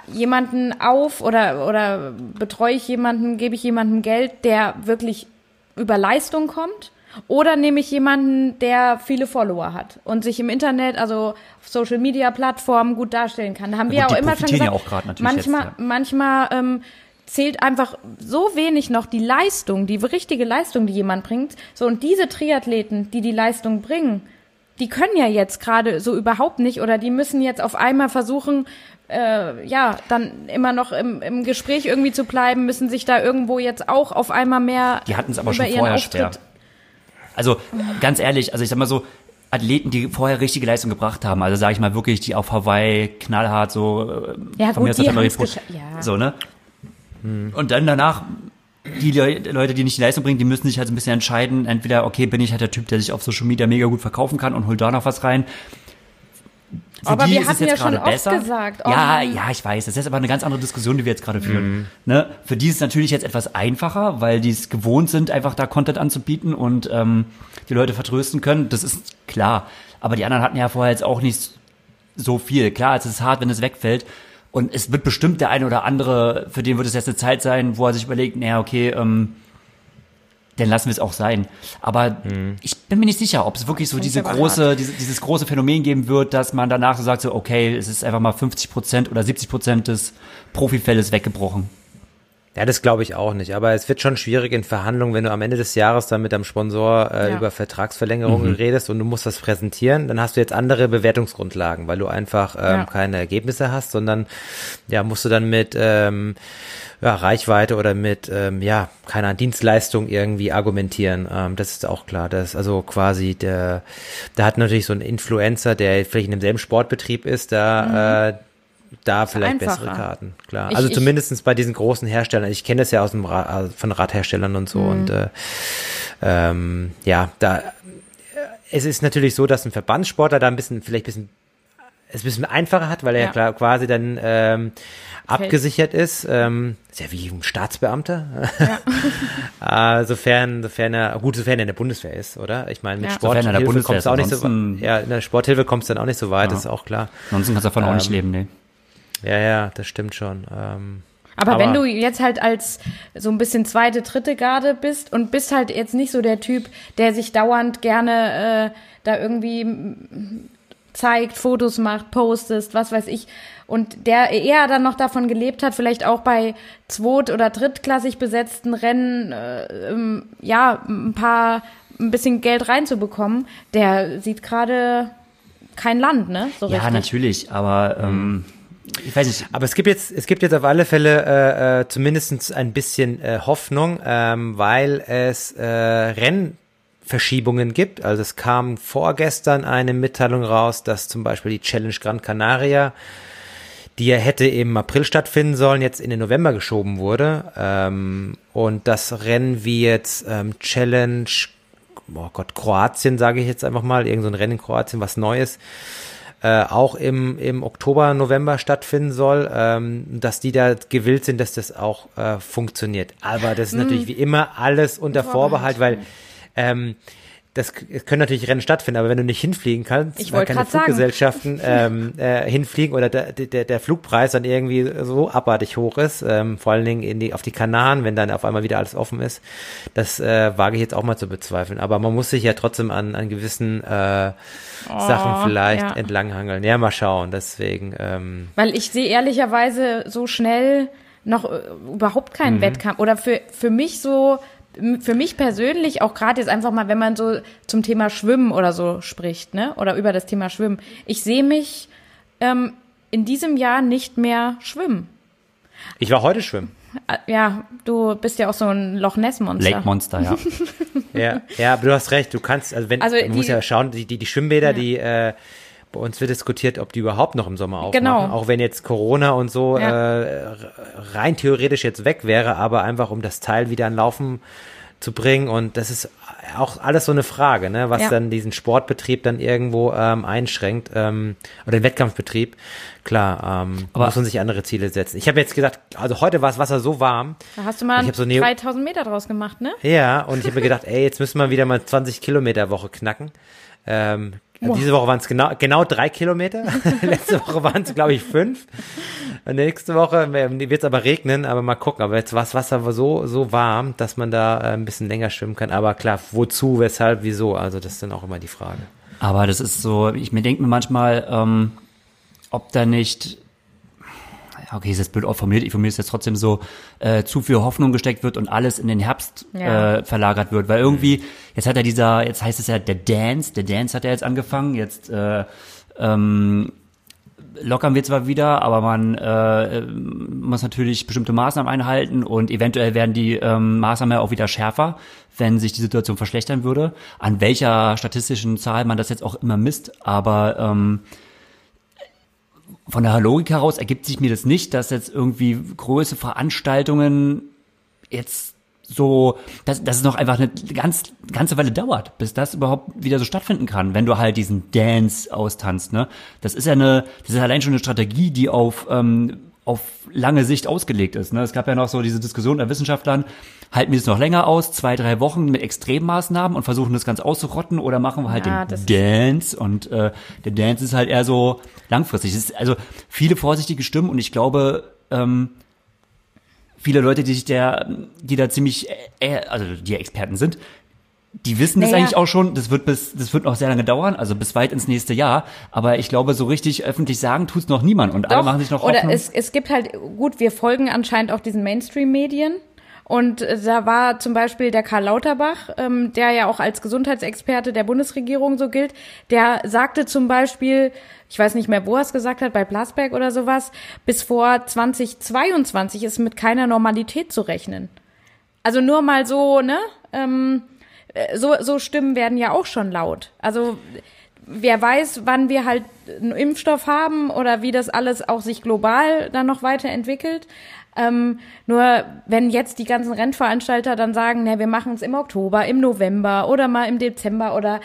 jemanden auf oder, oder betreue ich jemanden, gebe ich jemandem Geld, der wirklich über Leistung kommt? Oder nehme ich jemanden, der viele Follower hat und sich im Internet, also auf Social Media Plattformen gut darstellen kann? Da haben Ja, wir gut, auch immer schon gesagt, ja auch manchmal, jetzt, ja. manchmal ähm, zählt einfach so wenig noch die Leistung, die richtige Leistung, die jemand bringt. So und diese Triathleten, die die Leistung bringen, die können ja jetzt gerade so überhaupt nicht oder die müssen jetzt auf einmal versuchen, äh, ja, dann immer noch im, im Gespräch irgendwie zu bleiben, müssen sich da irgendwo jetzt auch auf einmal mehr Die hatten es aber schon vorher Auftritt. schwer. Also ganz ehrlich, also ich sag mal so, Athleten, die vorher richtige Leistung gebracht haben, also sage ich mal wirklich, die auf Hawaii knallhart so äh, Ja, von mir gut, aus haben's die- gescha- ja. so, ne? Und dann danach die Le Leute, die nicht die Leistung bringen, die müssen sich halt so ein bisschen entscheiden, entweder okay, bin ich halt der Typ, der sich auf Social Media mega gut verkaufen kann und hol da noch was rein. Für Aber die wir hatten ja jetzt schon gerade oft besser. gesagt, oh ja, ja, ich weiß. Das ist aber eine ganz andere Diskussion, die wir jetzt gerade führen. Ne? Für die ist es natürlich jetzt etwas einfacher, weil die es gewohnt sind, einfach da Content anzubieten und ähm, die Leute vertrösten können. Das ist klar. Aber die anderen hatten ja vorher jetzt auch nicht so viel. Klar, es ist hart, wenn es wegfällt. Und es wird bestimmt der eine oder andere, für den wird es jetzt eine Zeit sein, wo er sich überlegt, naja, okay, ähm, dann lassen wir es auch sein. Aber ich bin mir nicht sicher, ob es wirklich so diese große, diese, dieses große Phänomen geben wird, dass man danach so sagt, so, okay, es ist einfach mal 50 Prozent oder 70 Prozent des Profifälles weggebrochen. Ja, das glaube ich auch nicht. Aber es wird schon schwierig in Verhandlungen, wenn du am Ende des Jahres dann mit deinem Sponsor äh, Ja. über Vertragsverlängerungen redest und du musst das präsentieren, dann hast du jetzt andere Bewertungsgrundlagen, weil du einfach ähm, Ja. keine Ergebnisse hast, sondern ja, musst du dann mit ähm, ja, Reichweite oder mit ähm, ja, keiner Dienstleistung irgendwie argumentieren. Ähm, das ist auch klar. Das ist also quasi der, da hat natürlich so ein Influencer, der vielleicht in demselben Sportbetrieb ist, da äh, da vielleicht einfacher. bessere Karten, klar. Ich- also zumindestens bei diesen großen Herstellern. Ich kenne das ja aus dem Ra also von Radherstellern und so Mhm. und äh, ähm, ja, da äh, es ist natürlich so, dass ein Verbandssportler da ein bisschen vielleicht ein bisschen es ein bisschen einfacher hat, weil er ja, Ja. klar quasi dann ähm, abgesichert ist. Ähm, ist ja wie ein Staatsbeamter. Ja. <laughs> sofern, sofern er, gut, sofern er in der Bundeswehr ist, oder? Ich meine, mit Ja. Sofern in der Sporthilfe kommst du auch nicht so weit. Ja, in der Sporthilfe kommst du dann auch nicht so weit, Ja. das ist auch klar. Ansonsten kannst du davon auch nicht Ähm, leben, nee. Ja, ja, das stimmt schon. Ähm, Aber, Aber- wenn du jetzt halt als so ein bisschen zweite, dritte Garde bist und bist halt jetzt nicht so der Typ, der sich dauernd gerne äh, da irgendwie zeigt, Fotos macht, postest, was weiß ich, und der eher dann noch davon gelebt hat, vielleicht auch bei zweit- oder drittklassig besetzten Rennen, äh, ähm, ja, ein paar, ein bisschen Geld reinzubekommen, der sieht gerade kein Land, ne? So Ja, richtig. natürlich, aber ähm, ich weiß nicht. Aber es gibt jetzt, es gibt jetzt auf alle Fälle äh, äh, zumindest ein bisschen äh, Hoffnung, ähm, weil es äh, Rennverschiebungen gibt. Also es kam vorgestern eine Mitteilung raus, dass zum Beispiel die Challenge Gran Canaria, die ja hätte im April stattfinden sollen, jetzt in den November geschoben wurde. Ähm, und das Rennen wie jetzt ähm, Challenge, oh Gott, Kroatien, sage ich jetzt einfach mal, irgend so Rennen in Kroatien, was Neues, äh, auch im, im Oktober, November stattfinden soll, ähm, dass die da gewillt sind, dass das auch äh, funktioniert. Aber das ist natürlich wie immer alles unter Vorbehalt, weil ähm, das können natürlich Rennen stattfinden, aber wenn du nicht hinfliegen kannst, Ich weil wollt keine. Fluggesellschaften <laughs> ähm, äh, hinfliegen oder der, der, der Flugpreis dann irgendwie so abartig hoch ist, ähm, vor allen Dingen in die, auf die Kanaren, wenn dann auf einmal wieder alles offen ist, das äh, wage ich jetzt auch mal zu bezweifeln. Aber man muss sich ja trotzdem an, an gewissen äh, Sachen vielleicht Oh, ja. entlanghangeln. Ja, mal schauen. Deswegen, ähm, Weil ich sehe ehrlicherweise so schnell noch äh, überhaupt keinen Mhm. Wettkampf. Oder für, für mich so, für mich persönlich, auch gerade jetzt einfach mal, wenn man so zum Thema Schwimmen oder so spricht, ne? Oder über das Thema Schwimmen. Ich sehe mich ähm, in diesem Jahr nicht mehr schwimmen. ich war heute schwimmen. Äh, Ja, du bist ja auch so ein Loch Ness-Monster. Lake Monster, ja. <laughs> Ja, ja, aber du hast recht. Du kannst, also wenn, Also man muss die- ja schauen, die, die, die Schwimmbäder, die, äh, bei uns wird diskutiert, ob die überhaupt noch im Sommer aufmachen. Genau. Auch wenn jetzt Corona und so Ja. äh, rein theoretisch jetzt weg wäre, aber einfach um das Teil wieder an Laufen zu bringen und das ist auch alles so eine Frage, ne, was Ja. dann diesen Sportbetrieb dann irgendwo ähm, einschränkt ähm, oder den Wettkampfbetrieb. Klar, ähm, Aber- muss man sich andere Ziele setzen. Ich habe jetzt gesagt, also heute war das Wasser so warm, Da hast du mal Ich hab so Neo- 3000 Meter draus gemacht, ne? ja, und ich habe mir gedacht, ey, jetzt müssen wir wieder mal 20 Kilometer Woche knacken. Ähm, diese Woche waren es genau, genau drei Kilometer. <laughs> Letzte Woche waren es, glaube ich, fünf. Nächste Woche wird es aber regnen, aber mal gucken. Aber jetzt war das Wasser so, so warm, dass man da äh, ein bisschen länger schwimmen kann. Aber klar, wozu, weshalb, wieso? Also das ist dann auch immer die Frage. Aber das ist so, ich mir denke mir manchmal, ähm, ob da nicht, okay, ist jetzt blöd auch formuliert, ich formuliere es jetzt trotzdem so, äh, zu viel Hoffnung gesteckt wird und alles in den Herbst Ja. äh, verlagert wird. Weil irgendwie, jetzt hat er dieser, jetzt heißt es ja der Dance, der Dance hat er jetzt angefangen, jetzt äh, ähm, lockern wir zwar wieder, aber man äh, muss natürlich bestimmte Maßnahmen einhalten und eventuell werden die ähm, Maßnahmen ja auch wieder schärfer, wenn sich die Situation verschlechtern würde. An welcher statistischen Zahl man das jetzt auch immer misst, aber ähm, von der Logik heraus ergibt sich mir das nicht, dass jetzt irgendwie große Veranstaltungen jetzt so, dass, dass es noch einfach eine ganz, ganze Weile dauert, bis das überhaupt wieder so stattfinden kann, wenn du halt diesen Dance austanzt, ne? Das ist ja eine, das ist allein schon eine Strategie, die auf, ähm, auf lange Sicht ausgelegt ist. Ne? Es gab ja noch so diese Diskussion der Wissenschaftlern, halten wir es noch länger aus, zwei, drei Wochen mit Extremmaßnahmen und versuchen das ganz auszurotten oder machen wir halt Ja, den Dance und äh, der Dance ist halt eher so langfristig. Es ist also viele vorsichtige Stimmen und ich glaube, ähm, viele Leute, die sich der, die da ziemlich, äh, also die Experten sind, die wissen das Naja. eigentlich auch schon. Das wird bis, das wird noch sehr lange dauern, also bis weit ins nächste Jahr. Aber ich glaube, so richtig öffentlich sagen tut's noch niemand und alle Doch, machen sich noch Oder Hoffnung. es, es gibt halt, gut, wir folgen anscheinend auch diesen Mainstream-Medien. Und äh, da war zum Beispiel der Karl Lauterbach, ähm, der ja auch als Gesundheitsexperte der Bundesregierung so gilt, der sagte zum Beispiel, ich weiß nicht mehr, wo er es gesagt hat, bei Blasberg oder sowas, bis vor 2022 ist mit keiner Normalität zu rechnen. Also nur mal so, ne? Ähm, äh, so, so Stimmen werden ja auch schon laut. Also wer weiß, wann wir halt einen Impfstoff haben oder wie das alles auch sich global dann noch weiterentwickelt. Ähm, nur wenn jetzt die ganzen Rennveranstalter dann sagen, ne, wir machen es im Oktober, im November oder mal im Dezember oder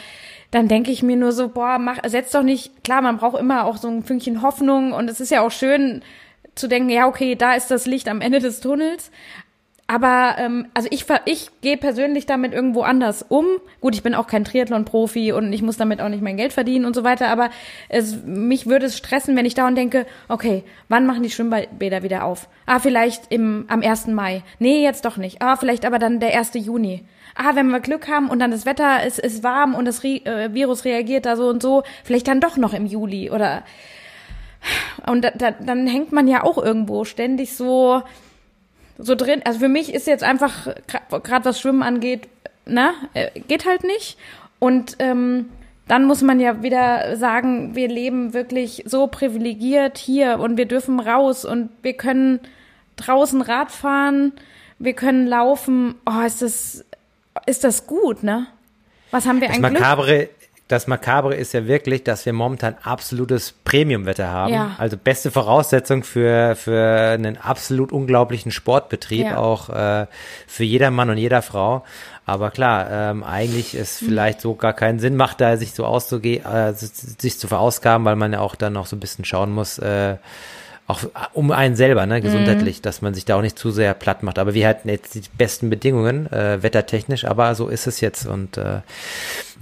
dann denke ich mir nur so, boah, mach, setz doch nicht, klar, man braucht immer auch so ein Fünkchen Hoffnung und es ist ja auch schön zu denken, ja, okay, da ist das Licht am Ende des Tunnels. Aber ähm, also ich ich gehe persönlich damit irgendwo anders um. Gut, ich bin auch kein Triathlon-Profi und ich muss damit auch nicht mein Geld verdienen und so weiter. Aber es, mich würde es stressen, wenn ich dauernd denke, okay, wann machen die Schwimmbäder wieder auf? Ah, vielleicht im am 1. Mai. Nee, jetzt doch nicht. Ah, vielleicht aber dann der 1. Juni. Ah, wenn wir Glück haben und dann das Wetter ist, ist warm und das Re äh, Virus reagiert da so und so, vielleicht dann doch noch im Juli oder und da, da, dann hängt man ja auch irgendwo ständig so so drin. Also für mich ist jetzt einfach gerade was Schwimmen angeht, na, äh, geht halt nicht. Und ähm, dann muss man ja wieder sagen, wir leben wirklich so privilegiert hier und wir dürfen raus und wir können draußen Rad fahren, wir können laufen. Oh, ist das ist das gut, ne? Was haben wir Das ein Glück? Makabre, das Makabre ist ja wirklich, dass wir momentan absolutes Premiumwetter haben. Ja. Also beste Voraussetzung für, für einen absolut unglaublichen Sportbetrieb, Ja. auch äh, für jeder Mann und jeder Frau. Aber klar, ähm, eigentlich ist Hm. vielleicht so gar keinen Sinn macht, da sich so auszugehen, äh, sich zu verausgaben, weil man ja auch dann noch so ein bisschen schauen muss, äh, auch um einen selber, ne, gesundheitlich, dass man sich da auch nicht zu sehr platt macht. Aber wir hatten jetzt die besten Bedingungen, äh, wettertechnisch, aber so ist es jetzt. Und äh,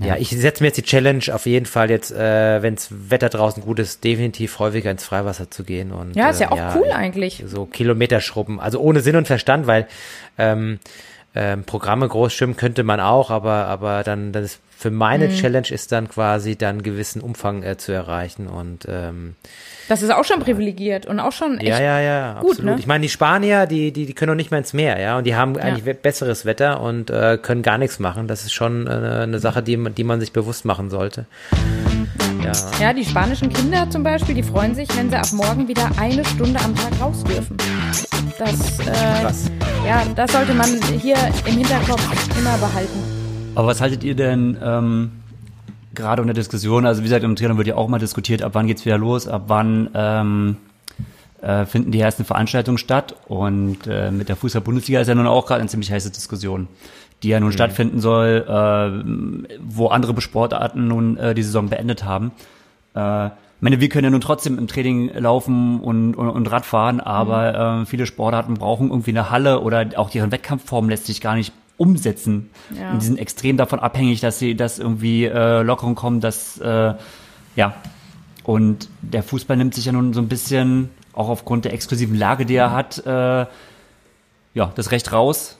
ja. ich setze mir jetzt die Challenge auf jeden Fall jetzt, äh, wenns Wetter draußen gut ist, definitiv häufiger ins Freiwasser zu gehen. Und, ja, ist ja äh, auch cool eigentlich. So Kilometer schrubben. Also ohne Sinn und Verstand, weil ähm, ähm, Programme groß schwimmen könnte man auch, aber, aber dann, das ist für meine Mhm. Challenge ist dann quasi dann einen gewissen Umfang äh, zu erreichen und ähm, Das ist auch schon privilegiert und auch schon echt ja, ja, ja, gut, absolut. ne? Ich meine, die Spanier, die, die, die können noch nicht mehr ins Meer, ja, und die haben eigentlich we- besseres Wetter und äh, können gar nichts machen. Das ist schon äh, eine Sache, die, man- die man sich bewusst machen sollte. Ja. Ja, die spanischen Kinder zum Beispiel, die freuen sich, wenn sie ab morgen wieder eine Stunde am Tag raus dürfen. Das, äh, Krass. ja, das sollte man hier im Hinterkopf immer behalten. Aber was haltet ihr denn ähm, gerade unter Diskussion? Also wie gesagt, im Triathlon wird ja auch mal diskutiert, ab wann geht's wieder los, ab wann ähm, äh, finden die ersten Veranstaltungen statt. Und äh, mit der Fußball-Bundesliga ist ja nun auch gerade eine ziemlich heiße Diskussion. die ja nun stattfinden soll, äh, wo andere Sportarten nun äh, die Saison beendet haben. Äh, ich meine, wir können ja nun trotzdem im Training laufen und, und, und Radfahren, aber äh, viele Sportarten brauchen irgendwie eine Halle oder auch deren Wettkampfform lässt sich gar nicht umsetzen. Ja. Und die sind extrem davon abhängig, dass sie dass irgendwie äh, Lockerungen kommen, dass äh, ja und der Fußball nimmt sich ja nun so ein bisschen auch aufgrund der exklusiven Lage, die er hat, äh, ja das Recht raus,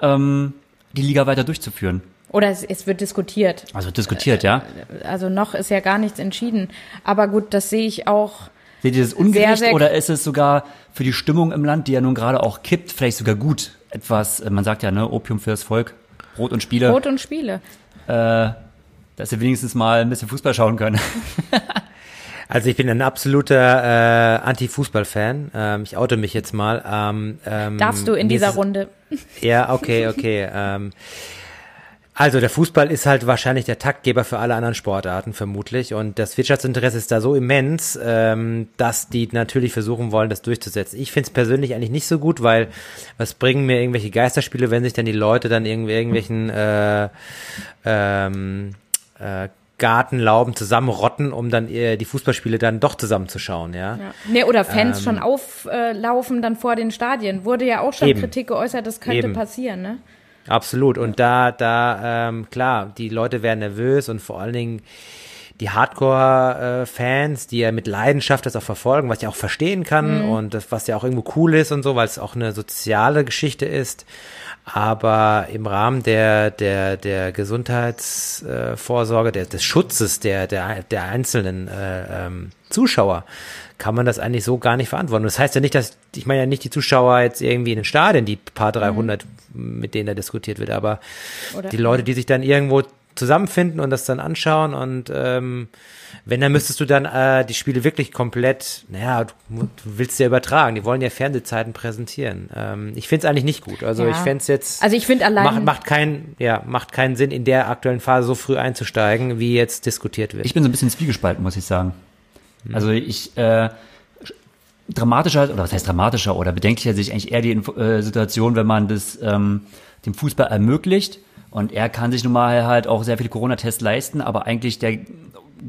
ähm, die Liga weiter durchzuführen. Oder es, es wird diskutiert. Also diskutiert, ja. Also noch ist ja gar nichts entschieden. Aber gut, das sehe ich auch. Seht ihr das ungerecht sehr- oder ist es sogar für die Stimmung im Land, die ja nun gerade auch kippt, vielleicht sogar gut? Etwas, äh, man sagt ja, ne, Opium fürs Volk, Brot und Spiele, Brot und Spiele. äh, dass wir wenigstens mal ein bisschen Fußball schauen können. <laughs> Also ich bin ein absoluter äh, Anti-Fußball-Fan. Ähm, ich oute mich jetzt mal. Ähm, ähm, Darfst du in dieser es- Runde. Ja, okay, okay. ähm, also der Fußball ist halt wahrscheinlich der Taktgeber für alle anderen Sportarten vermutlich und das Wirtschaftsinteresse ist da so immens, ähm, dass die natürlich versuchen wollen, das durchzusetzen. Ich finde es persönlich eigentlich nicht so gut, weil was bringen mir irgendwelche Geisterspiele, wenn sich dann die Leute dann irgendwie irgendwelchen äh, ähm, äh, Gartenlauben zusammenrotten, um dann die Fußballspiele dann doch zusammenzuschauen, ja. Ja. Nee, oder Fans Ähm, schon auflaufen dann vor den Stadien. Wurde ja auch schon Eben. Kritik geäußert, das könnte Eben. passieren, ne? Absolut. Und da, da, ähm, klar, die Leute werden nervös und vor allen Dingen die Hardcore-Fans, die ja mit Leidenschaft das auch verfolgen, was ich auch verstehen kann und das, was ja auch irgendwo cool ist und so, weil es auch eine soziale Geschichte ist. Aber im Rahmen der, der, der Gesundheitsvorsorge, der, des Schutzes der, der, der einzelnen äh, ähm, Zuschauer, kann man das eigentlich so gar nicht verantworten. Das heißt ja nicht, dass, ich meine ja nicht die Zuschauer jetzt irgendwie in den Stadien, die paar 300, mit denen da diskutiert wird, aber Oder- die Leute, die sich dann irgendwo zusammenfinden und das dann anschauen und ähm, wenn, dann müsstest du dann äh, die Spiele wirklich komplett, naja, du, du willst ja übertragen, die wollen ja Fernsehzeiten präsentieren. Ähm, ich finde es eigentlich nicht gut. Also Ja. ich fände es jetzt, Also ich finde allein. macht, macht, kein, ja, macht keinen Sinn, in der aktuellen Phase so früh einzusteigen, wie jetzt diskutiert wird. Ich bin so ein bisschen zwiegespalten, muss ich sagen. Also ich, äh, dramatischer, oder was heißt dramatischer oder bedenklicher sehe ich eigentlich eher die Info- äh, Situation, wenn man das ähm, dem Fußball ermöglicht und er kann sich nun mal halt auch sehr viele Corona-Tests leisten, aber eigentlich der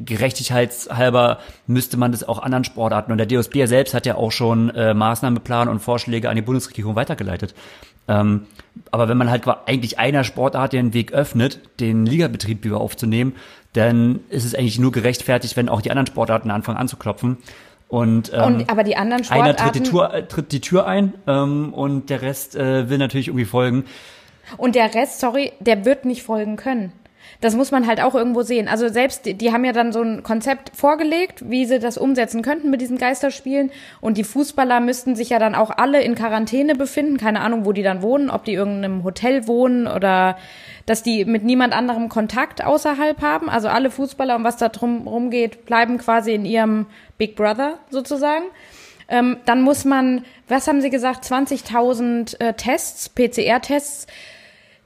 gerechtigkeitshalber müsste man das auch anderen Sportarten und der DOSB ja selbst hat ja auch schon äh, Maßnahmeplan und Vorschläge an die Bundesregierung weitergeleitet. Ähm, aber wenn man halt eigentlich einer Sportart den Weg öffnet, den Ligabetrieb wieder aufzunehmen, dann ist es eigentlich nur gerechtfertigt, wenn auch die anderen Sportarten anfangen anzuklopfen. Und, ähm, und, aber die anderen einer Sportarten. tritt die, Tür, äh, tritt die Tür ein ähm, und der Rest äh, will natürlich irgendwie folgen. Und der Rest, sorry, der wird nicht folgen können. Das muss man halt auch irgendwo sehen. Also selbst, die, die haben ja dann so ein Konzept vorgelegt, wie sie das umsetzen könnten mit diesen Geisterspielen. Und die Fußballer müssten sich ja dann auch alle in Quarantäne befinden. Keine Ahnung, wo die dann wohnen, ob die irgendeinem Hotel wohnen oder dass die mit niemand anderem Kontakt außerhalb haben. Also alle Fußballer, um was da drum rumgeht, bleiben quasi in ihrem Big Brother sozusagen. Ähm, dann muss man, was haben Sie gesagt, 20.000 äh, Tests, PCR-Tests,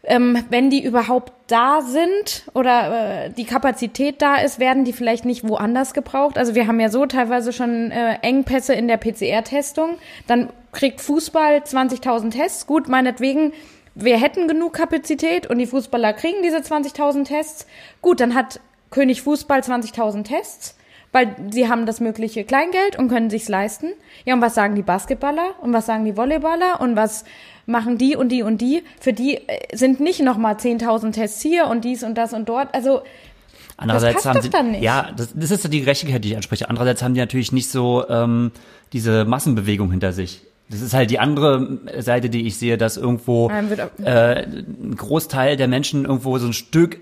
ähm, wenn die überhaupt da sind oder äh, die Kapazität da ist, werden die vielleicht nicht woanders gebraucht. Also wir haben ja so teilweise schon äh, Engpässe in der PCR-Testung. Dann kriegt Fußball 20.000 Tests. Gut, meinetwegen, wir hätten genug Kapazität und die Fußballer kriegen diese 20.000 Tests. Gut, dann hat König Fußball 20.000 Tests weil sie haben das mögliche Kleingeld und können sich's leisten. Ja, und was sagen die Basketballer und was sagen die Volleyballer und was machen die und die und die? Für die äh, sind nicht nochmal 10.000 Tests hier und dies und das und dort. Also Andererseits passt haben sie, dann nicht. ja, das, das ist die Gerechtigkeit, die ich anspreche. Andererseits haben die natürlich nicht so ähm, diese Massenbewegung hinter sich. Das ist halt die andere Seite, die ich sehe, dass irgendwo äh, ein Großteil der Menschen irgendwo so ein Stück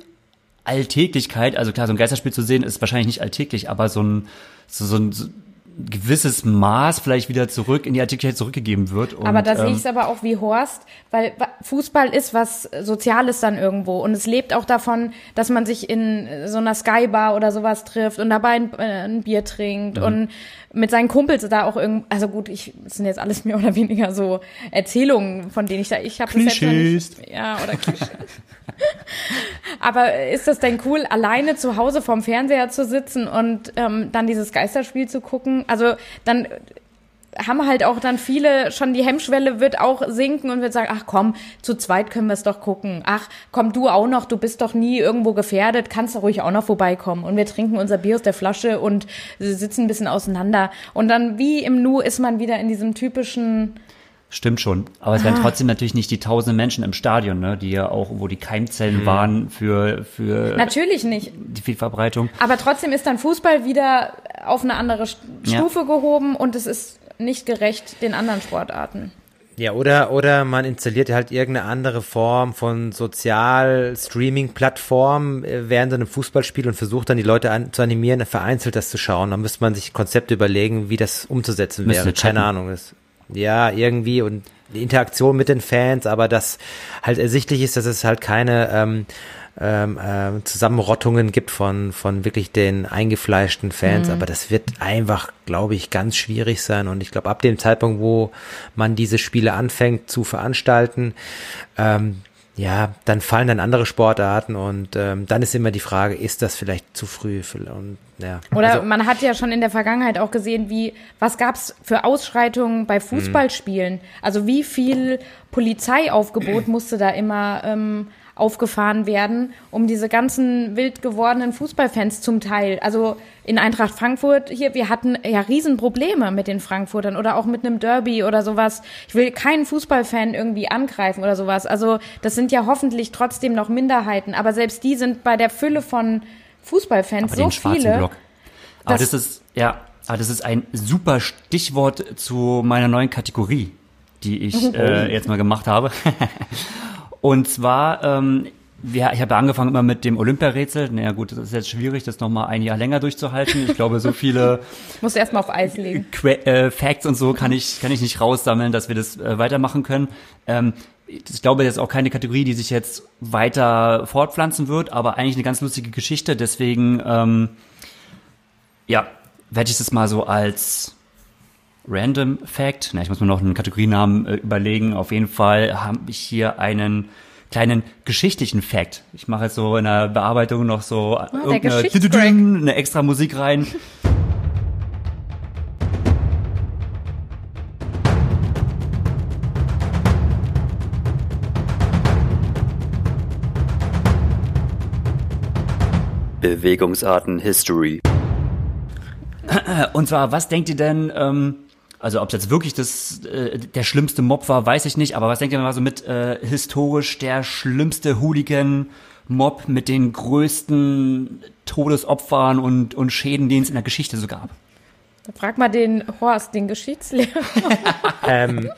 Alltäglichkeit, also klar, so ein Geisterspiel zu sehen, ist wahrscheinlich nicht alltäglich, aber so ein, so, so ein gewisses Maß vielleicht wieder zurück in die Alltäglichkeit zurückgegeben wird. Und, Aber da sehe ähm, ich es aber auch wie Horst, weil Fußball ist was Soziales dann irgendwo und es lebt auch davon, dass man sich in so einer Skybar oder sowas trifft und dabei ein, äh, ein Bier trinkt und mit seinen Kumpels da auch irgendwie, also gut, ich das sind jetzt alles <laughs> mehr oder weniger so Erzählungen, von denen ich da, ich habe Klischees. ja oder Klischees. <laughs> Aber ist das denn cool, alleine zu Hause vorm Fernseher zu sitzen und ähm, dann dieses Geisterspiel zu gucken? Also dann haben halt auch dann viele schon die Hemmschwelle wird auch sinken und wird sagen, ach komm, zu zweit können wir es doch gucken. Ach, komm du auch noch, du bist doch nie irgendwo gefährdet, kannst du ruhig auch noch vorbeikommen. Und wir trinken unser Bier aus der Flasche und sitzen ein bisschen auseinander. Und dann wie im Nu ist man wieder in diesem typischen Stimmt schon. Aber es wären trotzdem natürlich nicht die tausende Menschen im Stadion, ne, die ja auch, wo die Keimzellen waren für, für Natürlich nicht. die Vielverbreitung. Aber trotzdem ist dann Fußball wieder auf eine andere St- Ja. Stufe gehoben und es ist nicht gerecht den anderen Sportarten. Ja, oder, oder man installiert halt irgendeine andere Form von Sozial-Streaming-Plattform äh, während so einem Fußballspiel und versucht dann die Leute an, zu animieren, vereinzelt das zu schauen. Dann müsste man sich Konzepte überlegen, wie das umzusetzen Müsste wäre. Keine Ahnung. Das, ja, irgendwie und die Interaktion mit den Fans, aber das halt ersichtlich ist, dass es halt keine ähm, ähm, ähm, Zusammenrottungen gibt von, von wirklich den eingefleischten Fans, aber das wird einfach, glaube ich, ganz schwierig sein und ich glaube, ab dem Zeitpunkt, wo man diese Spiele anfängt zu veranstalten, ähm, ja, dann fallen dann andere Sportarten und ähm, dann ist immer die Frage, ist das vielleicht zu früh? Und, ja. Oder Also, man hat ja schon in der Vergangenheit auch gesehen, wie was gab's für Ausschreitungen bei Fußballspielen? Also wie viel Polizeiaufgebot <clears throat> musste da immer ähm, aufgefahren werden, um diese ganzen wild gewordenen Fußballfans zum Teil. Also in Eintracht Frankfurt hier, wir hatten ja Riesenprobleme mit den Frankfurtern oder auch mit einem Derby oder sowas. Ich will keinen Fußballfan irgendwie angreifen oder sowas. Also das sind ja hoffentlich trotzdem noch Minderheiten, aber selbst die sind bei der Fülle von Fußballfans Aber so den schwarzen viele. Block. Aber das- das, ist, ja, aber das ist ein super Stichwort zu meiner neuen Kategorie, die ich <laughs> äh, jetzt mal gemacht habe. <laughs> Und zwar, ähm, wir, ich habe ja angefangen immer mit dem Olympiarätsel. Naja gut, das ist jetzt schwierig, das nochmal ein Jahr länger durchzuhalten. Ich glaube, so viele <laughs> Muss erstmal auf Eis legen. Que äh, Facts und so kann ich, kann ich nicht raussammeln, dass wir das äh, weitermachen können. Ähm, ich glaube, das ist auch keine Kategorie, die sich jetzt weiter fortpflanzen wird, aber eigentlich eine ganz lustige Geschichte. Deswegen, ähm, ja, werde ich das mal so als Random Fact, na, ich muss mir noch einen Kategorienamen äh, überlegen. Auf jeden Fall habe ich hier einen kleinen geschichtlichen Fact. Ich mache jetzt so in der Bearbeitung noch so irgendeine Geschichtscrack. eine extra Musik rein. Bewegungsarten History. Und zwar, was denkt ihr denn, ähm, also ob es jetzt wirklich das, äh, der schlimmste Mob war, weiß ich nicht, aber was denkt ihr mal so mit äh, historisch der schlimmste Hooligan-Mob mit den größten Todesopfern und, und Schäden, den es in der Geschichte so gab? Frag mal den Horst, den Geschichtslehrer. <laughs> ähm,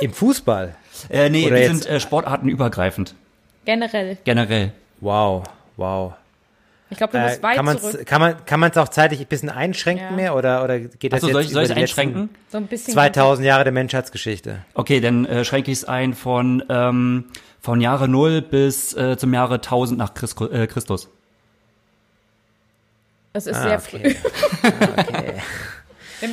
Im Fußball. Äh, nee, Oder die jetzt- sind äh, sportartenübergreifend, Generell. generell. Wow, wow. Ich glaube, du Äh, bist weit kann man zurück. kann man kann man es auch zeitlich ein bisschen einschränken Ja. mehr oder oder geht das Achso, jetzt soll ich, soll über ich einschränken? So ein bisschen. 2000 Jahre der Menschheitsgeschichte. Okay, dann äh, schränke ich es ein von, ähm, von Jahre Null bis äh, zum Jahre 1000 nach Christ, äh, Christus. Es ist Ah, sehr okay. früh. Okay. <laughs>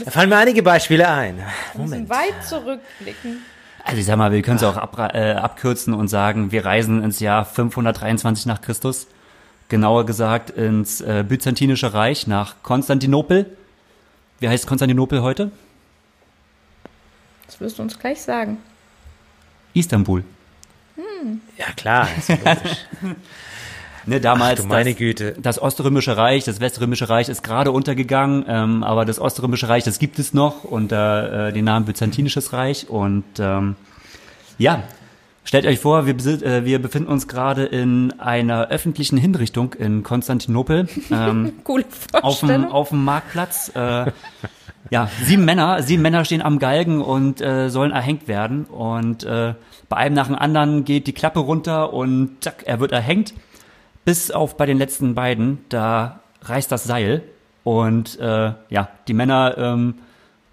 Da fallen mir einige Beispiele ein. Wir müssen weit zurückblicken. Also ich sag mal, wir können es auch abra- äh, abkürzen und sagen, wir reisen ins Jahr 523 nach Christus. Genauer gesagt ins äh, Byzantinische Reich nach Konstantinopel. Wie heißt Konstantinopel heute? Das wirst du uns gleich sagen. Istanbul. Ja klar. ist logisch. <laughs> Ne, damals Ach meine das, Güte. das Oströmische Reich, das Weströmische Reich ist gerade untergegangen, ähm, aber das Oströmische Reich, das gibt es noch unter äh, den Namen Byzantinisches Reich. Und ähm, ja, stellt euch vor, wir, äh, wir befinden uns gerade in einer öffentlichen Hinrichtung in Konstantinopel. <laughs> Ähm, Coole auf dem, Vorstellung. auf dem Marktplatz. Äh, ja, sieben Männer, sieben Männer stehen am Galgen und äh, sollen erhängt werden. Und äh, bei einem nach dem anderen geht die Klappe runter und zack, er wird erhängt. Bis auf bei den letzten beiden, da reißt das Seil. Und äh, ja, die Männer, ähm,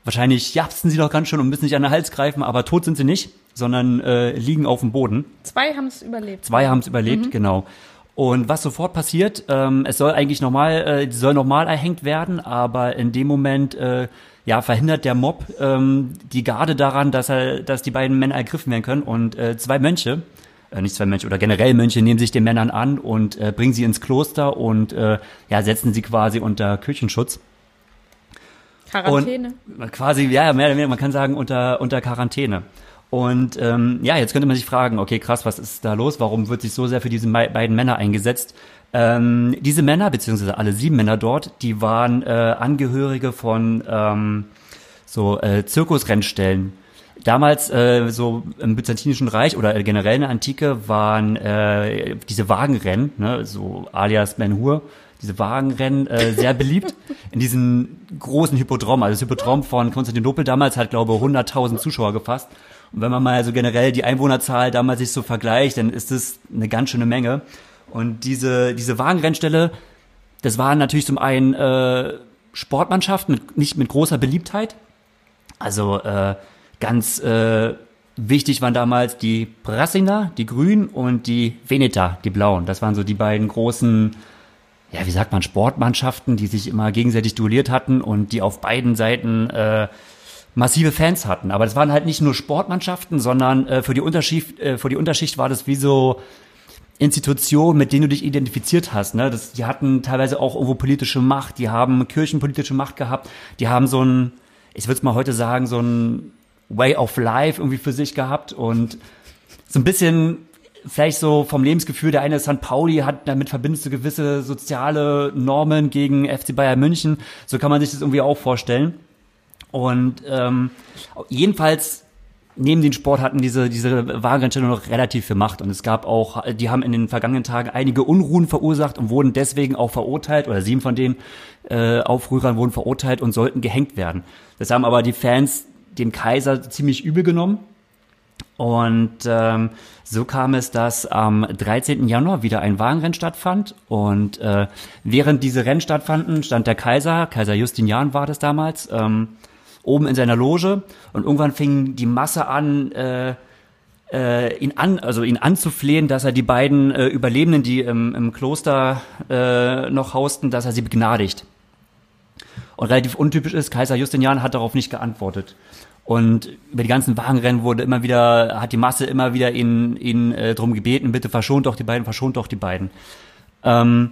wahrscheinlich japsen sie doch ganz schön und müssen sich an den Hals greifen, aber tot sind sie nicht, sondern äh, liegen auf dem Boden. Zwei haben es überlebt. Zwei haben es überlebt, genau. Und was sofort passiert, ähm, es soll eigentlich nochmal, äh, soll nochmal erhängt werden, aber in dem Moment, äh, ja, verhindert der Mob ähm, die Garde daran, dass er, dass die beiden Männer ergriffen werden können und äh, zwei Mönche, äh, nicht zwei Mönche oder generell Mönche nehmen sich den Männern an und äh, bringen sie ins Kloster und äh, ja, setzen sie quasi unter Kirchenschutz. Quarantäne. Und quasi, ja, mehr oder weniger, man kann sagen, unter, unter Quarantäne. Und ähm, ja, jetzt könnte man sich fragen, okay, krass, was ist da los? Warum wird sich so sehr für diese beiden Männer eingesetzt? Ähm, diese Männer, beziehungsweise alle sieben Männer dort, die waren äh, Angehörige von ähm, so äh, Zirkusrennstellen. Damals, äh, so im Byzantinischen Reich oder generell in der Antike, waren äh, diese Wagenrennen, ne, so alias Ben Hur, diese Wagenrennen äh, sehr beliebt in diesen großen Hippodrom. Also das Hippodrom von Konstantinopel damals hat, glaube ich, 100.000 Zuschauer gefasst. Und wenn man mal so generell die Einwohnerzahl damals sich so vergleicht, dann ist das eine ganz schöne Menge. Und diese, diese Wagenrennstelle, das waren natürlich zum einen äh, Sportmannschaften mit, nicht mit großer Beliebtheit. Also äh, ganz äh, wichtig waren damals die Brassina, die Grünen und die Veneta, die Blauen. Das waren so die beiden großen, ja, wie sagt man, Sportmannschaften, die sich immer gegenseitig duelliert hatten und die auf beiden Seiten äh, massive Fans hatten. Aber das waren halt nicht nur Sportmannschaften, sondern äh, für die Unterschicht, äh, für die Unterschicht war das wie so Institutionen, mit denen du dich identifiziert hast. Ne? Das, die hatten teilweise auch irgendwo politische Macht, die haben kirchenpolitische Macht gehabt, die haben so ein, ich würde es mal heute sagen, so ein Way of Life irgendwie für sich gehabt und so ein bisschen vielleicht so vom Lebensgefühl, der eine St. Pauli hat, damit verbindest du gewisse soziale Normen gegen FC Bayern München. So kann man sich das irgendwie auch vorstellen. Und ähm, jedenfalls neben den Sport hatten diese, diese Wagenrennstelle noch relativ viel Macht. Und es gab auch, die haben in den vergangenen Tagen einige Unruhen verursacht und wurden deswegen auch verurteilt, oder sieben von den äh, Aufrührern wurden verurteilt und sollten gehängt werden. Das haben aber die Fans dem Kaiser ziemlich übel genommen. Und ähm, so kam es, dass am 13. Januar wieder ein Wagenrennen stattfand. Und äh, während diese Rennen stattfanden, stand der Kaiser, Kaiser Justinian war das damals, ähm, oben in seiner Loge und irgendwann fing die Masse an, äh, äh, ihn an, also ihn anzuflehen, dass er die beiden äh, Überlebenden, die im, im Kloster äh, noch hausten, dass er sie begnadigt. Und relativ untypisch ist, Kaiser Justinian hat darauf nicht geantwortet. Und über die ganzen Wagenrennen wurde immer wieder, hat die Masse immer wieder ihn, ihn äh, drum gebeten, bitte verschont doch die beiden, verschont doch die beiden. Ähm,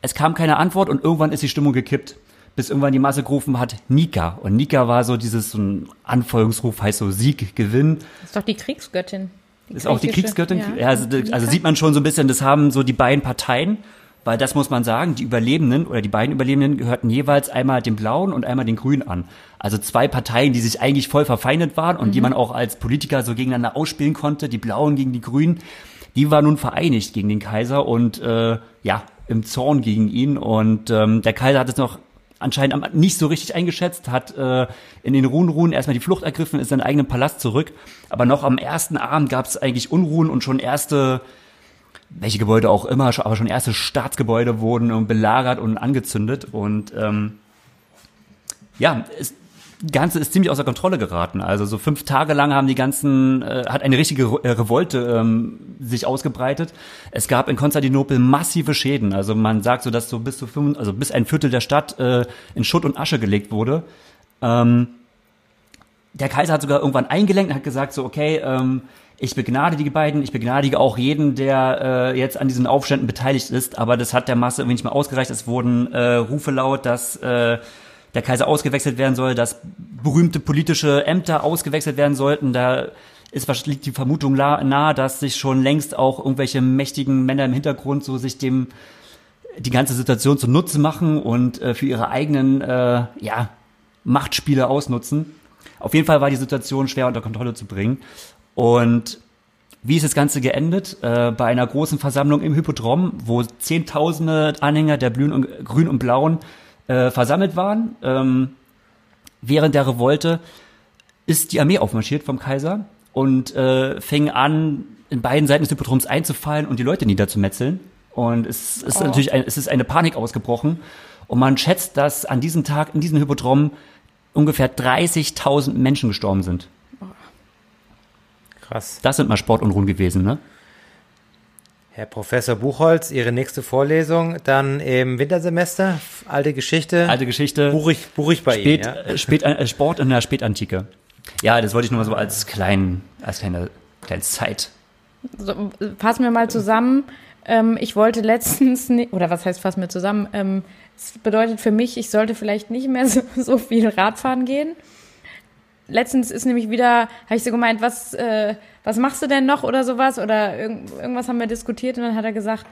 es kam keine Antwort und irgendwann ist die Stimmung gekippt bis irgendwann die Masse gerufen hat, Nika. Und Nika war so dieses so ein Anfolgungsruf, heißt so Sieg, Gewinn. Das ist doch die Kriegsgöttin. Die ist auch die Kriegsgöttin. Ja. ja also, also, sieht man schon so ein bisschen, das haben so die beiden Parteien, weil das muss man sagen, die Überlebenden oder die beiden Überlebenden gehörten jeweils einmal den Blauen und einmal den Grünen an. Also zwei Parteien, die sich eigentlich voll verfeindet waren und mhm. die man auch als Politiker so gegeneinander ausspielen konnte, die Blauen gegen die Grünen. Die war nun vereinigt gegen den Kaiser und äh, ja, im Zorn gegen ihn. Und ähm, der Kaiser hat es noch anscheinend nicht so richtig eingeschätzt, hat äh, in den Ruhenruhen erstmal die Flucht ergriffen, ist in seinen eigenen Palast zurück. Aber noch am ersten Abend gab es eigentlich Unruhen und schon erste, welche Gebäude auch immer, aber schon erste Staatsgebäude wurden belagert und angezündet. Und ähm, ja, es, Ganze ist ziemlich außer Kontrolle geraten. Also so fünf Tage lang haben die ganzen, äh, hat eine richtige äh, Revolte ähm, sich ausgebreitet. Es gab in Konstantinopel massive Schäden. Also man sagt so, dass so bis zu fünf, also bis ein Viertel der Stadt äh, in Schutt und Asche gelegt wurde. Ähm, der Kaiser hat sogar irgendwann eingelenkt und hat gesagt so, okay, ähm, ich begnadige die beiden, ich begnadige auch jeden, der äh, jetzt an diesen Aufständen beteiligt ist, aber das hat der Masse irgendwie nicht mehr ausgereicht. Es wurden äh, Rufe laut, dass äh, der Kaiser ausgewechselt werden soll, dass berühmte politische Ämter ausgewechselt werden sollten. Da ist liegt die Vermutung nahe, dass sich schon längst auch irgendwelche mächtigen Männer im Hintergrund so sich dem die ganze Situation zunutze machen und äh, für ihre eigenen äh, ja, Machtspiele ausnutzen. Auf jeden Fall war die Situation schwer unter Kontrolle zu bringen. Und wie ist das Ganze geendet? Äh, bei einer großen Versammlung im Hippodrom, wo Zehntausende Anhänger der Blühen und, Grün und Blauen äh, versammelt waren. Ähm, während der Revolte ist die Armee aufmarschiert vom Kaiser und äh, fing an, in beiden Seiten des Hippodroms einzufallen und die Leute niederzumetzeln. Und es ist oh. natürlich ein, es ist eine Panik ausgebrochen. Und man schätzt, dass an diesem Tag in diesem Hippodrom ungefähr 30.000 Menschen gestorben sind. Krass. Das sind mal Sportunruhen gewesen, ne? Herr Professor Buchholz, Ihre nächste Vorlesung dann im Wintersemester. Alte Geschichte. Alte Geschichte. Buch ich, buch ich bei Spät, Ihnen. Ja? Äh, Spät, äh, Sport in der Spätantike. Ja, das wollte ich nur mal so als kleinen, als kleine, kleine Zeit. So, fassen wir mal zusammen. Ähm, ich wollte letztens, ni- oder was heißt fast mit zusammen, ähm, es bedeutet für mich, ich sollte vielleicht nicht mehr so, so viel Radfahren gehen. Letztens ist nämlich wieder, habe ich so gemeint, was, äh, was machst du denn noch oder sowas? Oder irgend, irgendwas haben wir diskutiert und dann hat er gesagt,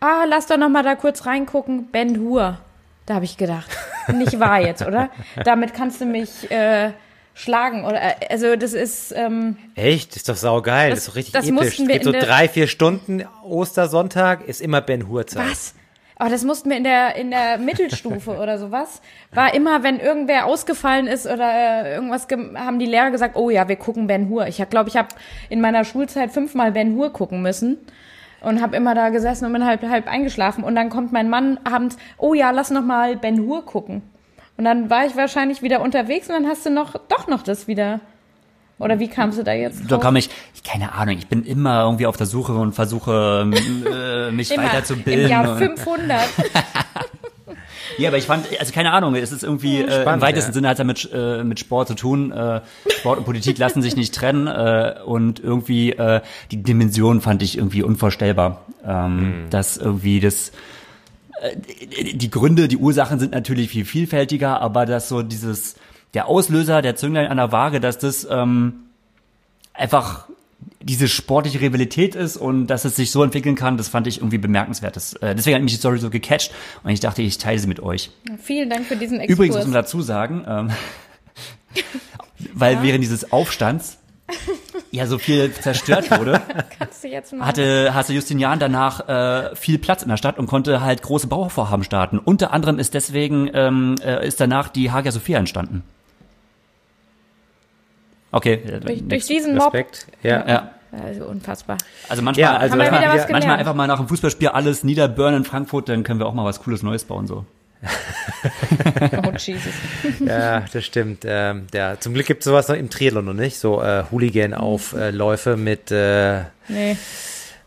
ah, lass doch noch mal da kurz reingucken, Ben Hur. Da habe ich gedacht, <laughs> nicht wahr jetzt, oder? Damit kannst du mich äh, schlagen oder äh, also das ist ähm, Echt? Ist doch saugeil. Das, Das- ist doch richtig das episch. Es geht so drei, vier Stunden. Ostersonntag ist immer Ben Hur Zeit. Was? Aber das mussten wir in der, in der Mittelstufe oder sowas. War immer, wenn irgendwer ausgefallen ist oder äh, irgendwas, haben die Lehrer gesagt, oh ja, wir gucken Ben Hur. Ich glaube, ich habe in meiner Schulzeit fünfmal Ben Hur gucken müssen und habe immer da gesessen und bin halb, halb eingeschlafen. Und dann kommt mein Mann abends, oh ja, lass noch mal Ben Hur gucken. Und dann war ich wahrscheinlich wieder unterwegs und dann hast du noch, doch noch das wieder. Oder wie kamst du da jetzt Da drauf? kam ich, ich, keine Ahnung, ich bin immer irgendwie auf der Suche und versuche, ähm, äh, mich <laughs> Immer weiterzubilden. Im Jahr und- 500. <laughs> Ja, aber ich fand, also keine Ahnung, es ist irgendwie äh, im Spannend, weitesten ja. Sinne hat es ja mit, äh, mit Sport zu tun. Äh, Sport und Politik lassen sich nicht trennen äh, und irgendwie äh, die Dimension fand ich irgendwie unvorstellbar. Ähm, Dass irgendwie das äh, die Gründe, die Ursachen sind natürlich viel vielfältiger, aber dass so dieses der Auslöser, der Zünglein an der Waage, dass das ähm, einfach diese sportliche Rivalität ist und dass es sich so entwickeln kann, das fand ich irgendwie bemerkenswert. Das, äh, deswegen hat mich die Story so gecatcht und ich dachte, ich teile sie mit euch. Vielen Dank für diesen Exkurs. Übrigens muss man dazu sagen, ähm, <laughs> weil während dieses Aufstands ja so viel zerstört wurde, <laughs> hatte, hatte Justinian danach äh, viel Platz in der Stadt und konnte halt große Bauvorhaben starten. Unter anderem ist deswegen ähm, äh, ist danach die Hagia Sophia entstanden. Okay. durch, durch diesen Mob. Respekt. Ja. Ja. Also unfassbar. Also manchmal, Ja, also Haben wir wenn man wieder was hier- gelernt? manchmal einfach mal nach dem Fußballspiel alles niederburnen in Frankfurt, dann können wir auch mal was Cooles Neues bauen so. <laughs> Oh, Jesus. Ja, das stimmt. Ähm, ja, zum Glück gibt es sowas noch im Triathlon noch nicht. So äh, Hooligan-Aufläufe mit, äh, Nee.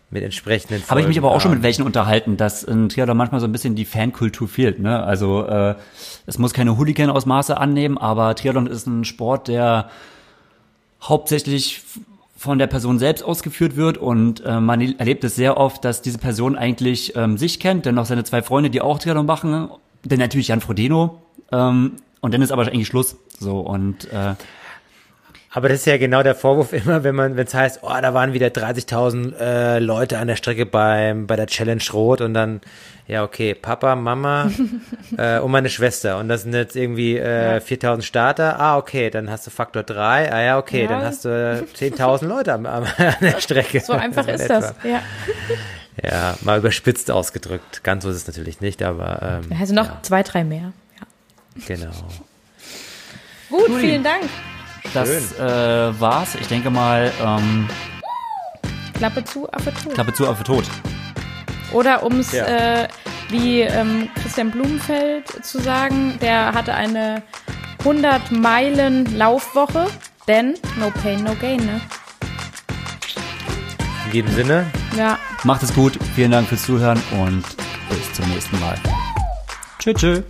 mit entsprechenden Habe ich mich aber auch schon mit Folgen. welchen unterhalten, dass in Triathlon manchmal so ein bisschen die Fankultur fehlt. Ne? Also äh, es muss keine Hooligan-Ausmaße annehmen, aber Triathlon ist ein Sport, der hauptsächlich von der Person selbst ausgeführt wird und äh, man erlebt es sehr oft, dass diese Person eigentlich ähm, sich kennt, dann noch seine zwei Freunde, die auch Triathlon machen, dann natürlich Jan Frodeno ähm, und dann ist aber eigentlich Schluss. So und äh, Aber das ist ja genau der Vorwurf <laughs> immer, wenn man, wenn es heißt, oh, da waren wieder 30.000 äh, Leute an der Strecke beim bei der Challenge Rot und dann, ja okay, Papa, Mama <laughs> äh, und meine Schwester und das sind jetzt irgendwie äh, 4.000 Starter. Ah okay, dann hast du Faktor 3. Ah ja okay, Ja. dann hast du äh, 10.000 Leute am, am, <laughs> an der Strecke. So einfach in ist etwa. das. Ja. Ja, mal überspitzt ausgedrückt. Ganz so ist es natürlich nicht, aber ähm, Also noch ja, zwei, drei mehr. Ja. genau. Gut, vielen Dank. Das äh, war's. Ich denke mal, ähm, Klappe zu, Affe zu. Klappe zu, Affe tot. Oder um es Ja. äh, wie ähm, Christian Blumenfeld zu sagen, der hatte eine 100 Meilen Laufwoche, denn no pain, no gain, ne? In diesem Sinne, Ja. Macht es gut, vielen Dank fürs Zuhören und bis zum nächsten Mal. Tschüss. tschüss.